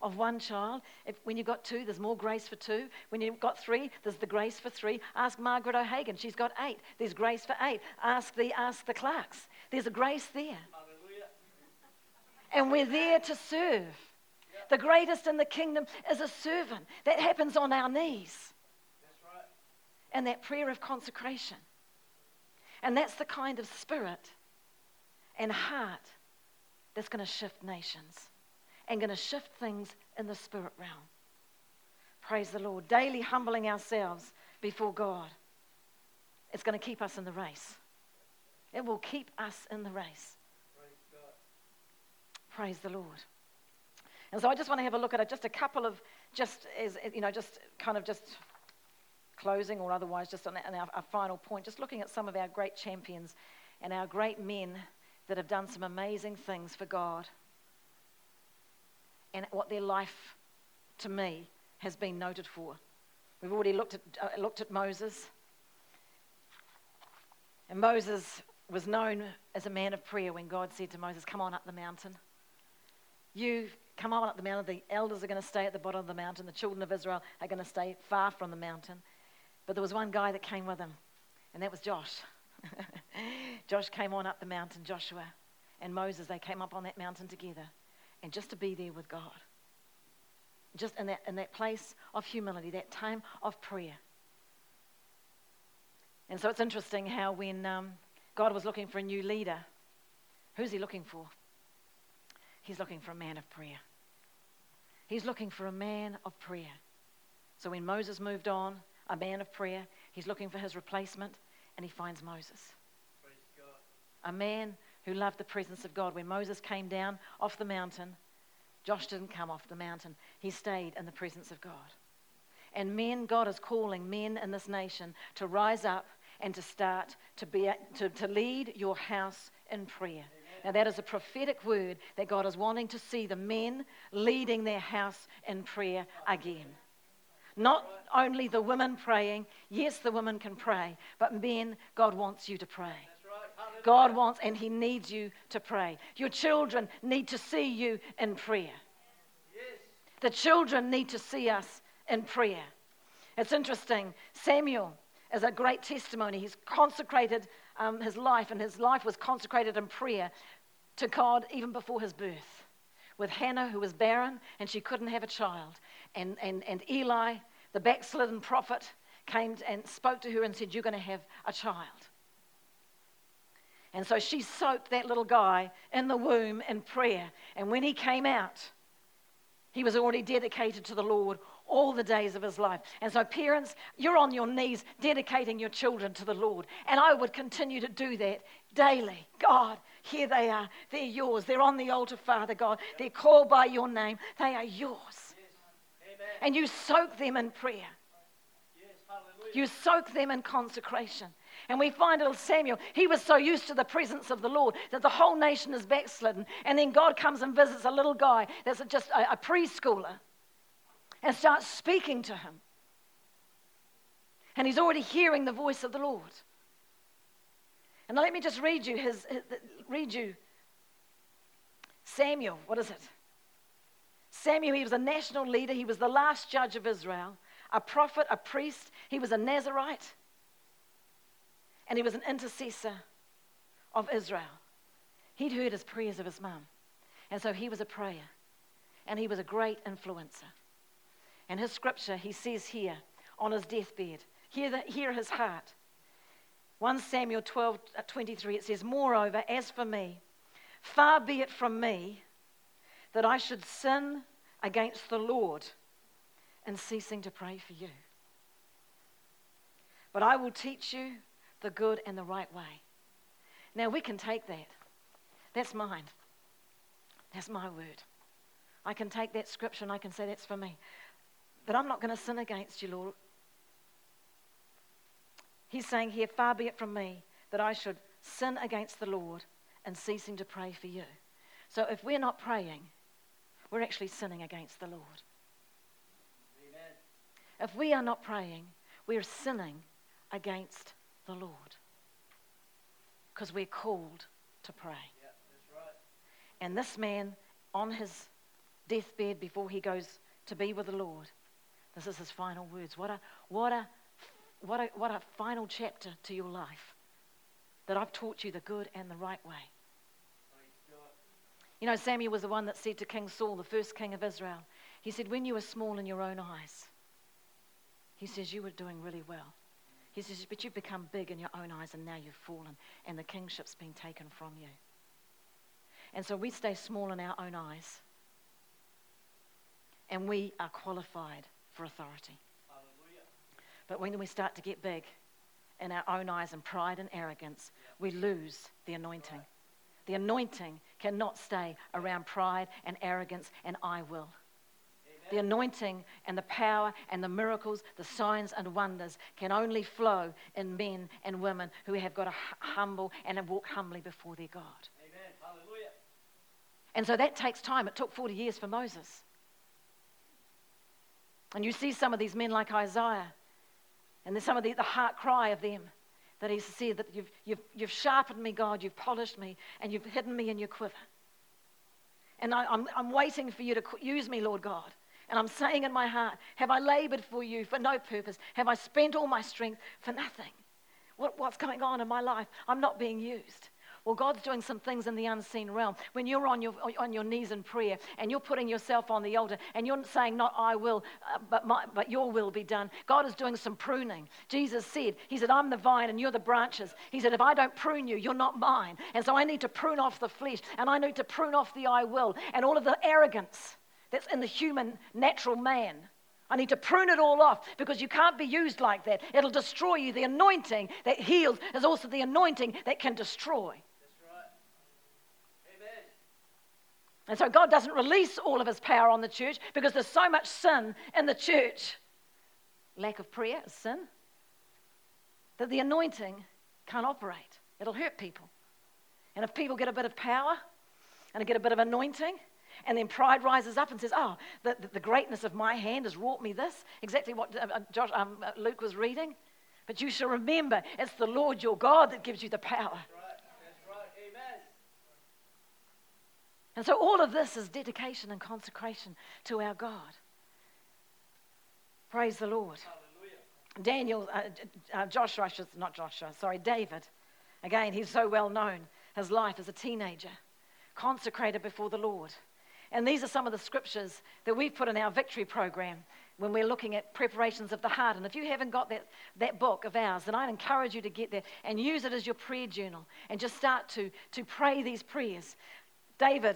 of one child. If, when you've got two, there's more grace for two. When you've got three, there's the grace for three. Ask Margaret O'Hagan. She's got eight. There's grace for eight. Ask the, ask the Clarks. There's a grace there and we're there to serve. The greatest in the kingdom is a servant. That happens on our knees. And that prayer of consecration. And that's the kind of spirit and heart that's going to shift nations and going to shift things in the spirit realm. Praise the Lord. Daily humbling ourselves before God. It's going to keep us in the race. It will keep us in the race. Praise the Lord. And so I just want to have a look at just a couple of, just as, you know, just kind of just closing or otherwise, just on our, our final point, just looking at some of our great champions and our great men that have done some amazing things for God and what their life, to me, has been noted for. We've already looked at, uh, looked at Moses. And Moses was known as a man of prayer when God said to Moses, Come on up the mountain. You come on up the mountain. The elders are going to stay at the bottom of the mountain. The children of Israel are going to stay far from the mountain. But there was one guy that came with him, and that was Josh. Josh came on up the mountain, Joshua and Moses, they came up on that mountain together. And just to be there with God. Just in that, in that place of humility, that time of prayer. And so it's interesting how when um, God was looking for a new leader, who's he looking for? He's looking for a man of prayer. He's looking for a man of prayer. So when Moses moved on, a man of prayer, he's looking for his replacement, and he finds Moses. A man who loved the presence of God. When Moses came down off the mountain, Josh didn't come off the mountain, he stayed in the presence of God. And men, God is calling men in this nation to rise up and to start to, be, to, to lead your house in prayer. Now, that is a prophetic word that God is wanting to see the men leading their house in prayer again. Not only the women praying, yes, the women can pray, but men, God wants you to pray. God wants and He needs you to pray. Your children need to see you in prayer. The children need to see us in prayer. It's interesting. Samuel is a great testimony. He's consecrated um, his life, and his life was consecrated in prayer to God even before his birth. With Hannah, who was barren and she couldn't have a child. And, and, and Eli, the backslidden prophet, came and spoke to her and said, You're going to have a child. And so she soaked that little guy in the womb in prayer. And when he came out, he was already dedicated to the Lord all the days of his life. And so, parents, you're on your knees dedicating your children to the Lord. And I would continue to do that daily. God, here they are. They're yours. They're on the altar, Father God. They're called by your name. They are yours. Yes. And you soak them in prayer. Yes. You soak them in consecration. And we find little Samuel, he was so used to the presence of the Lord that the whole nation is backslidden. And then God comes and visits a little guy that's just a, a preschooler and starts speaking to him. And he's already hearing the voice of the Lord. And let me just read you his, his read you Samuel, what is it? Samuel, he was a national leader. He was the last judge of Israel, a prophet, a priest. He was a Nazarite and he was an intercessor of Israel. He'd heard his prayers of his mum, and so he was a prayer, and he was a great influencer. And his scripture, he says here on his deathbed, hear, the, hear his heart. 1 Samuel 12 uh, 23, it says, Moreover, as for me, far be it from me that I should sin against the Lord in ceasing to pray for you. But I will teach you the good and the right way. Now we can take that. That's mine. That's my word. I can take that scripture and I can say that's for me. But I'm not going to sin against you, Lord. He's saying here, far be it from me that I should sin against the Lord and ceasing to pray for you. So if we're not praying, we're actually sinning against the Lord. Amen. If we are not praying, we're sinning against the Lord. Because we're called to pray. Yeah, right. And this man, on his deathbed before he goes to be with the Lord, this is his final words. What a, what a, what a, what a final chapter to your life. That I've taught you the good and the right way. You know, Samuel was the one that said to King Saul, the first king of Israel, he said, When you were small in your own eyes, he says, You were doing really well. He says, But you've become big in your own eyes, and now you've fallen, and the kingship's been taken from you. And so we stay small in our own eyes, and we are qualified for authority. Hallelujah. But when we start to get big in our own eyes and pride and arrogance, we lose the anointing. The anointing cannot stay around pride and arrogance and I will. The anointing and the power and the miracles, the signs and wonders can only flow in men and women who have got a humble and walk humbly before their God. Amen. And so that takes time. It took 40 years for Moses. And you see some of these men like Isaiah, and there's some of the, the heart cry of them that he said that you've, you've, you've sharpened me, God, you've polished me, and you've hidden me in your quiver. And I, I'm, I'm waiting for you to use me, Lord God. And I'm saying in my heart, have I labored for you for no purpose? Have I spent all my strength for nothing? What, what's going on in my life? I'm not being used. Well, God's doing some things in the unseen realm. When you're on your, on your knees in prayer and you're putting yourself on the altar and you're saying, Not I will, uh, but, my, but your will be done, God is doing some pruning. Jesus said, He said, I'm the vine and you're the branches. He said, If I don't prune you, you're not mine. And so I need to prune off the flesh and I need to prune off the I will and all of the arrogance that's in the human natural man. I need to prune it all off because you can't be used like that. It'll destroy you. The anointing that heals is also the anointing that can destroy. And so God doesn't release all of his power on the church because there's so much sin in the church. Lack of prayer is sin. That the anointing can't operate. It'll hurt people. And if people get a bit of power and get a bit of anointing, and then pride rises up and says, Oh, the, the greatness of my hand has wrought me this. Exactly what uh, uh, Josh, um, uh, Luke was reading. But you shall remember it's the Lord your God that gives you the power. And so all of this is dedication and consecration to our God. Praise the Lord. Hallelujah. Daniel, uh, uh, Joshua, not Joshua, sorry, David. Again, he's so well known. His life as a teenager, consecrated before the Lord. And these are some of the scriptures that we've put in our victory program when we're looking at preparations of the heart. And if you haven't got that, that book of ours, then I'd encourage you to get there and use it as your prayer journal and just start to, to pray these prayers. David,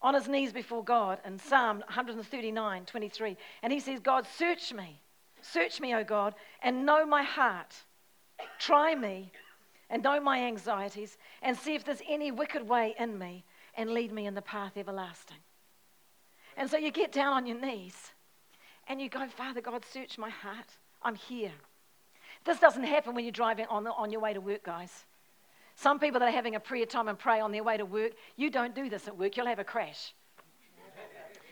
on his knees before God in Psalm 139 23, and he says, God, search me, search me, O God, and know my heart. Try me and know my anxieties, and see if there's any wicked way in me, and lead me in the path everlasting. And so you get down on your knees and you go, Father God, search my heart. I'm here. This doesn't happen when you're driving on, the, on your way to work, guys. Some people that are having a prayer time and pray on their way to work, you don't do this at work, you'll have a crash.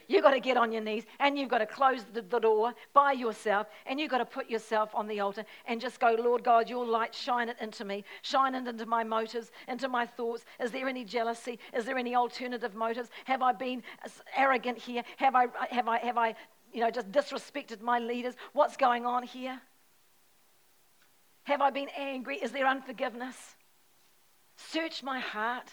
You've got to get on your knees and you've got to close the, the, door by yourself and you've got to put yourself on the altar and just go, Lord God, your light, shine it into me. Shine it into my motives, into my thoughts. Is there any jealousy? Is there any alternative motives? Have I been arrogant here? Have I, have I, have I you know, just disrespected my leaders? What's going on here? Have I been angry? Is there unforgiveness? Search my heart.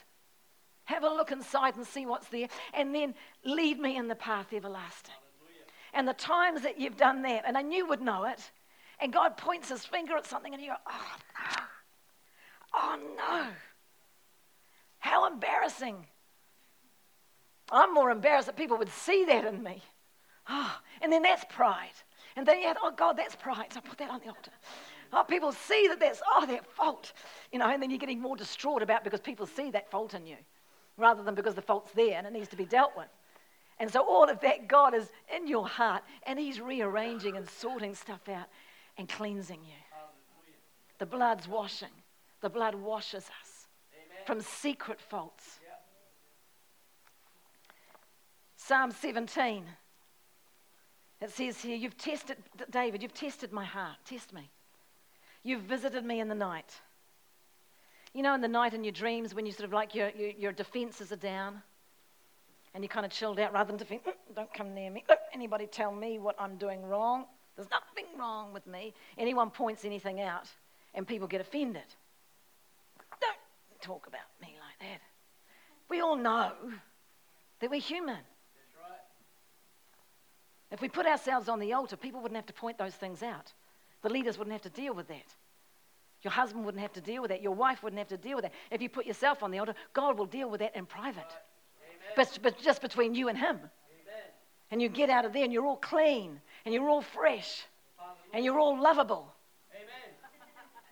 Have a look inside and see what's there. And then lead me in the path everlasting. Hallelujah. And the times that you've done that, and I knew would know it, and God points his finger at something and you go, oh no. Oh no. How embarrassing. I'm more embarrassed that people would see that in me. Oh, and then that's pride. And then you have, oh God, that's pride. So I put that on the altar. Oh, people see that that's, oh, that fault. You know, and then you're getting more distraught about because people see that fault in you rather than because the fault's there and it needs to be dealt with. And so all of that, God is in your heart and He's rearranging and sorting stuff out and cleansing you. The blood's washing. The blood washes us Amen. from secret faults. Yep. Psalm 17. It says here, You've tested, David, you've tested my heart. Test me. You've visited me in the night. You know, in the night in your dreams when you sort of like your, your, your defenses are down and you kind of chilled out rather than defend, mm, don't come near me. Look, anybody tell me what I'm doing wrong? There's nothing wrong with me. Anyone points anything out and people get offended. Don't talk about me like that. We all know that we're human. If we put ourselves on the altar, people wouldn't have to point those things out. The leaders wouldn't have to deal with that. Your husband wouldn't have to deal with that. Your wife wouldn't have to deal with that. If you put yourself on the altar, God will deal with that in private. But, but just between you and Him. And you get out of there and you're all clean and you're all fresh and you're all lovable. Amen.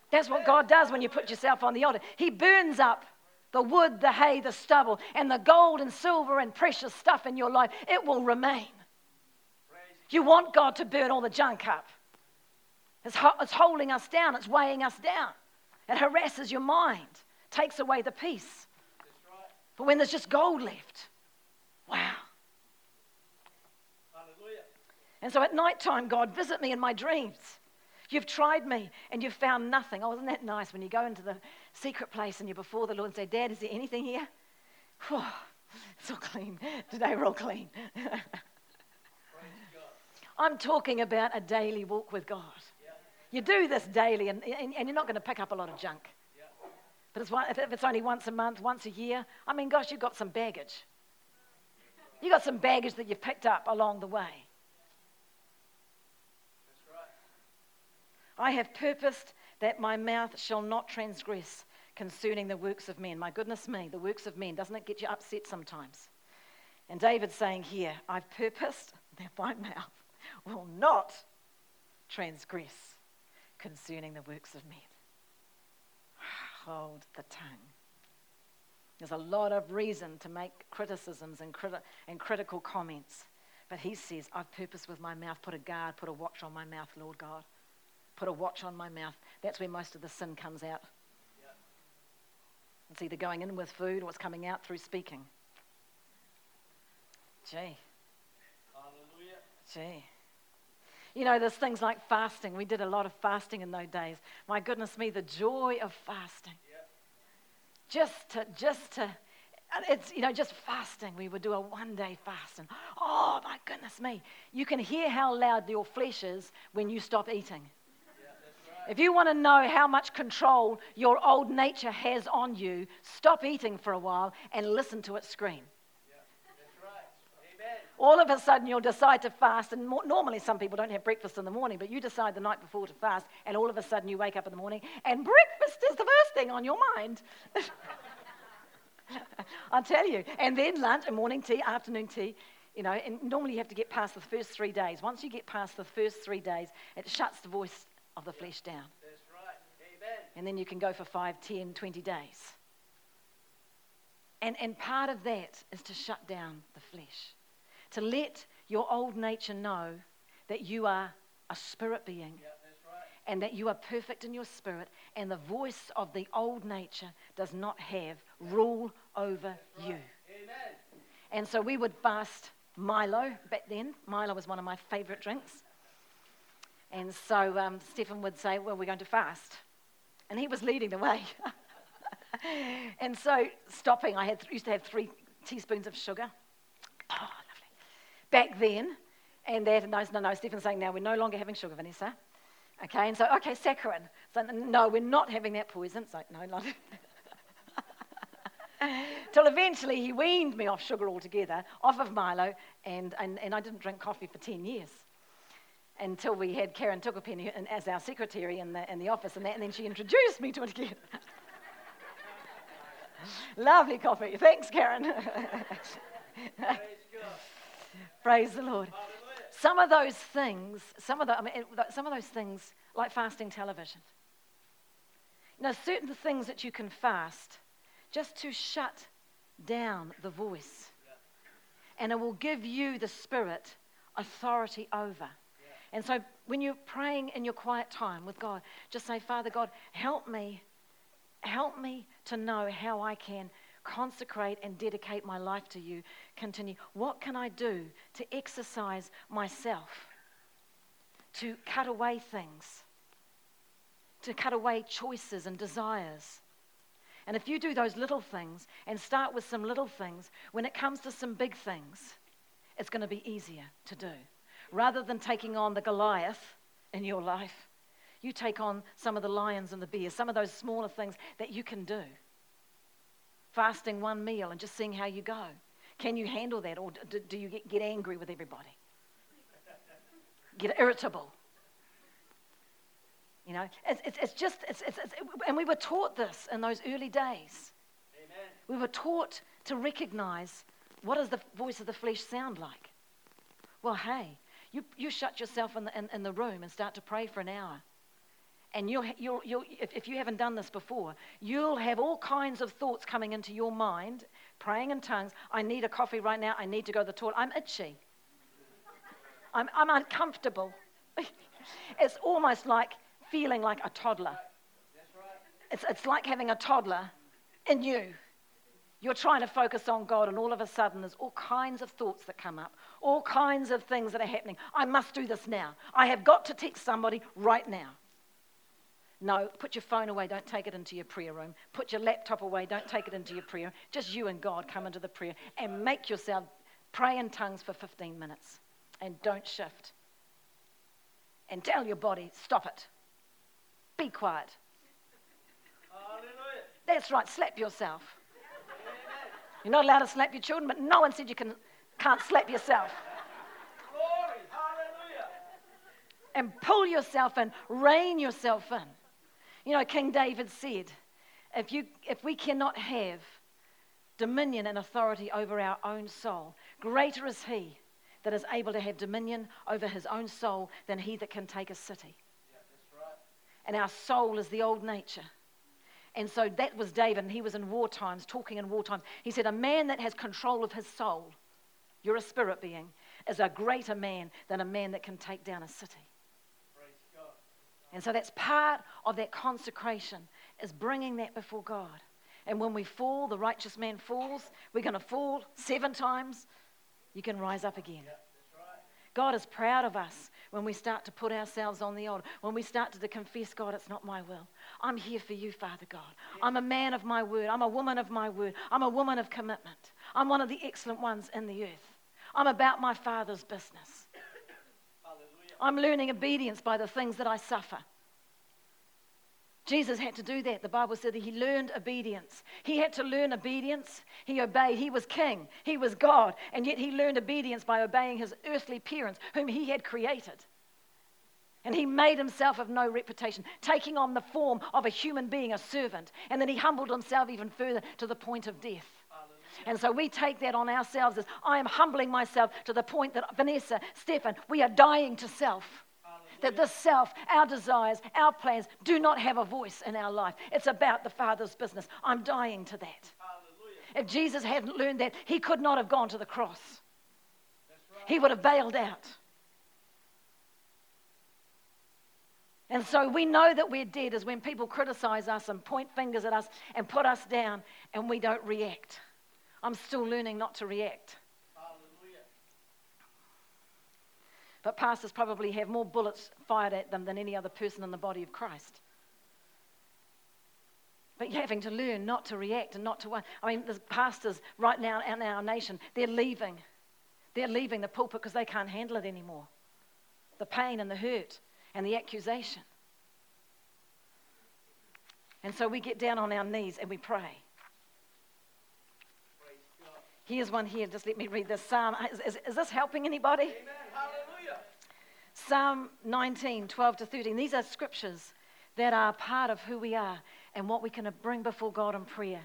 That's what God does when you put yourself on the altar. He burns up the wood, the hay, the stubble, and the gold and silver and precious stuff in your life. It will remain. You want God to burn all the junk up. It's, ho- it's holding us down, it's weighing us down. It harasses your mind, takes away the peace. But when there's just gold left, wow. Hallelujah. And so at night time, God, visit me in my dreams. You've tried me and you've found nothing. Oh, isn't that nice when you go into the secret place and you're before the Lord and say, Dad, is there anything here? Whew, it's all clean. Today we're all clean. I'm talking about a daily walk with God. You do this daily and, and, and you're not going to pick up a lot of junk. But it's one, if it's only once a month, once a year, I mean, gosh, you've got some baggage. You've got some baggage that you've picked up along the way. I have purposed that my mouth shall not transgress concerning the works of men. My goodness me, the works of men. Doesn't it get you upset sometimes? And David's saying here, I've purposed that my mouth will not transgress concerning the works of men. Hold the tongue. There's a lot of reason to make criticisms and, criti- and critical comments. But he says, I've purposed with my mouth, put a guard, put a watch on my mouth, Lord God. Put a watch on my mouth. That's where most of the sin comes out. It's either going in with food or it's coming out through speaking. Gee, Hallelujah. gee. You know, there's things like fasting. We did a lot of fasting in those days. My goodness me, the joy of fasting. Just to, just to, it's, you know, just fasting. We would do a one day fast. And oh, my goodness me. You can hear how loud your flesh is when you stop eating. If you want to know how much control your old nature has on you, stop eating for a while and listen to it scream. That's right. Amen. All of a sudden, you'll decide to fast. And more, normally, some people don't have breakfast in the morning, but you decide the night before to fast, and all of a sudden, you wake up in the morning, and breakfast is the first thing on your mind. I'll tell you. And then lunch and morning tea, afternoon tea. You know, and normally you have to get past the first three days. Once you get past the first three days, it shuts the voice of the flesh down. That's right. Amen. And then you can go for 5, 10, 20 days. And, and part of that is to shut down the flesh, to let your old nature know that you are a spirit being Yeah, right. and that you are perfect in your spirit, and the voice of the old nature does not have rule over you. Amen. And so we would fast Milo back then. Milo was one of my favorite drinks. And so um, Stephen would say, Well, we're going to fast. And he was leading the way. and so stopping, I had, used to have three teaspoons of sugar. Oh. Back then, and had, no, no, no, Stephen's saying now we're no longer having sugar, Vanessa. Okay, and so, okay, saccharin. So, no, we're not having that poison. So, no, not. Till eventually he weaned me off sugar altogether, off of Milo, and, and, and I didn't drink coffee for 10 years. Until we had Karen Tukapen as our secretary in the, in the office, and, that, and then she introduced me to it again. Lovely coffee. Thanks, Karen. Praise the Lord. Some of those things, some of, the, I mean, some of those things, like fasting television. You know, certain things that you can fast just to shut down the voice. And it will give you, the Spirit, authority over. And so when you're praying in your quiet time with God, just say, Father God, help me, help me to know how I can consecrate and dedicate my life to you. Continue. What can I do to exercise myself? To cut away things, to cut away choices and desires. And if you do those little things and start with some little things, when it comes to some big things, it's going to be easier to do. Rather than taking on the Goliath in your life, you take on some of the lions and the bears, some of those smaller things that you can do. Fasting one meal and just seeing how you go. Can you handle that, or do, do you get, get angry with everybody? Get irritable? You know, it's, it's, it's just, it's, it's, it's, and we were taught this in those early days. Amen. We were taught to recognize what does the voice of the flesh sound like? Well, hey, you, you shut yourself in the, in, in the room and start to pray for an hour. And you'll, you'll, you'll, if, if you haven't done this before, you'll have all kinds of thoughts coming into your mind, praying in tongues. I need a coffee right now. I need to go to the toilet. I'm itchy. I'm, I'm uncomfortable. it's almost like feeling like a toddler. It's, it's like having a toddler in you. You're trying to focus on God, and all of a sudden, there's all kinds of thoughts that come up, all kinds of things that are happening. I must do this now. I have got to text somebody right now. No, put your phone away. Don't take it into your prayer room. Put your laptop away. Don't take it into your prayer. room. Just you and God come into the prayer and make yourself pray in tongues for 15 minutes. And don't shift. And tell your body, stop it. Be quiet. Hallelujah. That's right, slap yourself. You're not allowed to slap your children, but no one said you can, can't slap yourself. Glory. Hallelujah. And pull yourself in, rein yourself in. You know, King David said, if, you, if we cannot have dominion and authority over our own soul, greater is he that is able to have dominion over his own soul than he that can take a city. Yeah, right. And our soul is the old nature. And so that was David, and he was in war times, talking in war times. He said, A man that has control of his soul, you're a spirit being, is a greater man than a man that can take down a city. And so that's part of that consecration, is bringing that before God. And when we fall, the righteous man falls. We're going to fall seven times. You can rise up again. Yeah, that's right. God is proud of us when we start to put ourselves on the altar, when we start to confess, God, it's not my will. I'm here for you, Father God. I'm a man of my word. I'm a woman of my word. I'm a woman of commitment. I'm one of the excellent ones in the earth. I'm about my Father's business. I'm learning obedience by the things that I suffer. Jesus had to do that. The Bible said that he learned obedience. He had to learn obedience. He obeyed. He was king. He was God. And yet he learned obedience by obeying his earthly parents, whom he had created. And he made himself of no reputation, taking on the form of a human being, a servant. And then he humbled himself even further to the point of death. And so we take that on ourselves as I am humbling myself to the point that Vanessa, Stefan, we are dying to self. That this self, our desires, our plans do not have a voice in our life. It's about the Father's business. I'm dying to that. Hallelujah. If Jesus hadn't learned that, he could not have gone to the cross. Right. He would have bailed out. And so we know that we're dead is when people criticize us and point fingers at us and put us down and we don't react. I'm still learning not to react. Hallelujah. But pastors probably have more bullets fired at them than any other person in the body of Christ. But you're having to learn not to react and not to. I mean, there's pastors right now in our nation, they're leaving. They're leaving the pulpit because they can't handle it anymore. The pain and the hurt and the accusation. And so we get down on our knees and we pray. Here's one here. Just let me read this psalm. Is, is, is this helping anybody? Amen. Hallelujah. Psalm 19, 12 to 13. These are scriptures that are part of who we are and what we can bring before God in prayer.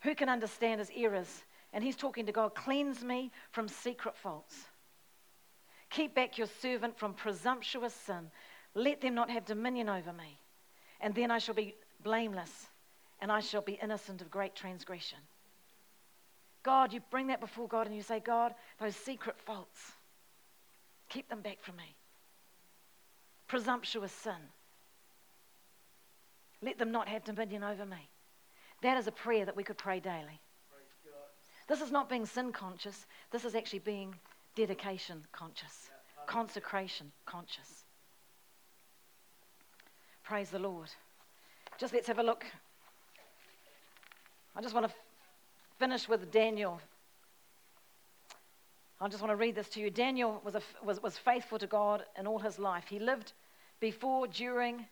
Who can understand his errors? And he's talking to God cleanse me from secret faults. Keep back your servant from presumptuous sin. Let them not have dominion over me. And then I shall be blameless and I shall be innocent of great transgression. God, you bring that before God and you say, God, those secret faults, keep them back from me. Presumptuous sin, let them not have dominion over me. That is a prayer that we could pray daily. This is not being sin conscious, this is actually being dedication conscious, consecration conscious. Praise the Lord. Just let's have a look. I just want to finish with Daniel. I just want to read this to you. Daniel was, a, was, was faithful to God in all his life. He lived before, during,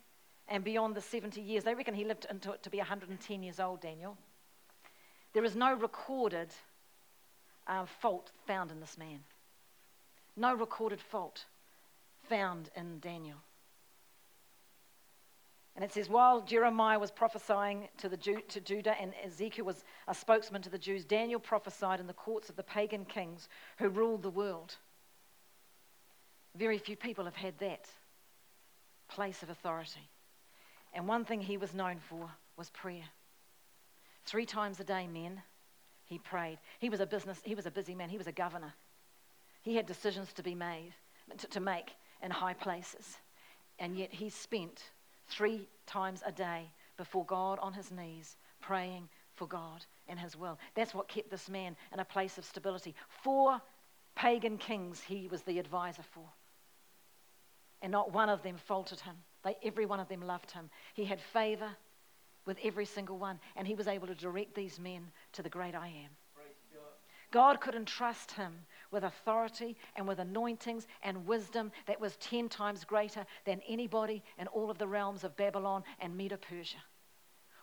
and beyond the 70 years. They reckon he lived until, to be 110 years old, Daniel. There is no recorded uh, fault found in this man. No recorded fault found in Daniel. And it says, while Jeremiah was prophesying to, the Jew, to Judah and Ezekiel was a spokesman to the Jews, Daniel prophesied in the courts of the pagan kings who ruled the world. Very few people have had that place of authority. And one thing he was known for was prayer. Three times a day, men, he prayed. He was a business, he was a busy man, he was a governor. He had decisions to be made, to, to make in high places. And yet he spent three times a day before God on his knees, praying for God and his will. That's what kept this man in a place of stability. Four pagan kings he was the advisor for. And not one of them faltered him. They, every one of them loved him. He had favor with every single one, and he was able to direct these men to the great I am. God. God could entrust him with authority and with anointings and wisdom that was 10 times greater than anybody in all of the realms of Babylon and Medo Persia.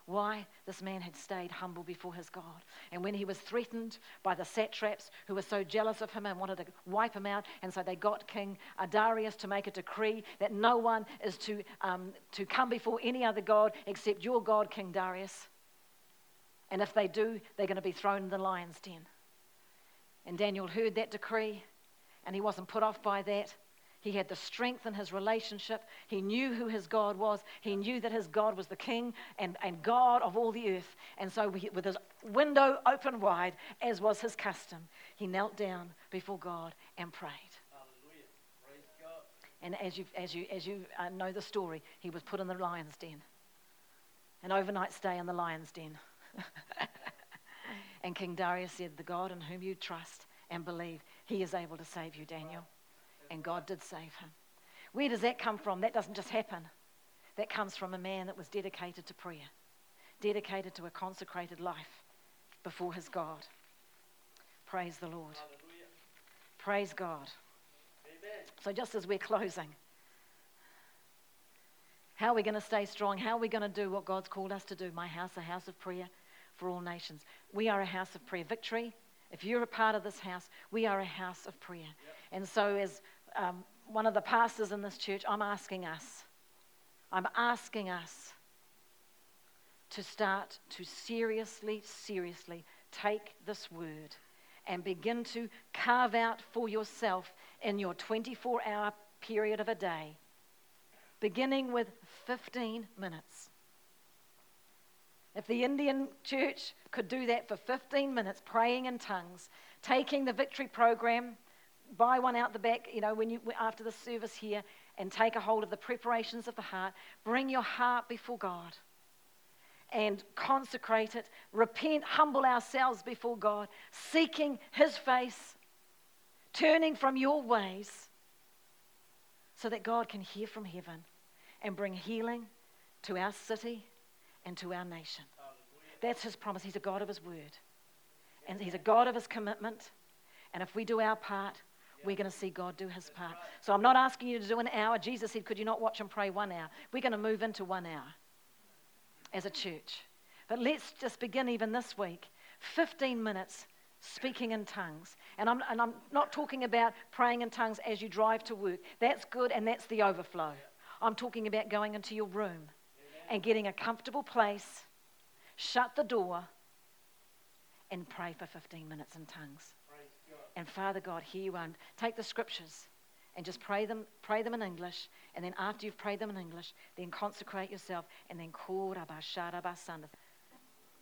Why? This man had stayed humble before his God. And when he was threatened by the satraps who were so jealous of him and wanted to wipe him out, and so they got King Darius to make a decree that no one is to, um, to come before any other God except your God, King Darius. And if they do, they're going to be thrown in the lion's den. And Daniel heard that decree, and he wasn't put off by that. He had the strength in his relationship. He knew who his God was. He knew that his God was the king and, and God of all the earth. And so, we, with his window open wide, as was his custom, he knelt down before God and prayed. And as you, as you, as you uh, know the story, he was put in the lion's den. An overnight stay in the lion's den. and King Darius said, The God in whom you trust and believe, he is able to save you, Daniel. And God did save him. Where does that come from? That doesn't just happen. That comes from a man that was dedicated to prayer, dedicated to a consecrated life before his God. Praise the Lord. Hallelujah. Praise God. Amen. So, just as we're closing, how are we going to stay strong? How are we going to do what God's called us to do? My house, a house of prayer for all nations. We are a house of prayer. Victory, if you're a part of this house, we are a house of prayer. And so, as um, one of the pastors in this church, I'm asking us, I'm asking us to start to seriously, seriously take this word and begin to carve out for yourself in your 24 hour period of a day, beginning with 15 minutes. If the Indian church could do that for 15 minutes, praying in tongues, taking the victory program, buy one out the back, you know, when you after the service here, and take a hold of the preparations of the heart, bring your heart before God and consecrate it, repent, humble ourselves before God, seeking His face, turning from your ways, so that God can hear from heaven and bring healing to our city and to our nation. That's His promise. He's a God of His word, and He's a God of His commitment. And if we do our part, we're going to see God do His part. So I'm not asking you to do an hour. Jesus said, Could you not watch and pray one hour? We're going to move into one hour as a church. But let's just begin even this week 15 minutes speaking in tongues. And I'm, and I'm not talking about praying in tongues as you drive to work. That's good and that's the overflow. I'm talking about going into your room and getting a comfortable place, shut the door, and pray for 15 minutes in tongues. And Father God, here you are. Take the scriptures and just pray them, pray them in English. And then after you've prayed them in English, then consecrate yourself and then call Rabashara Basanda.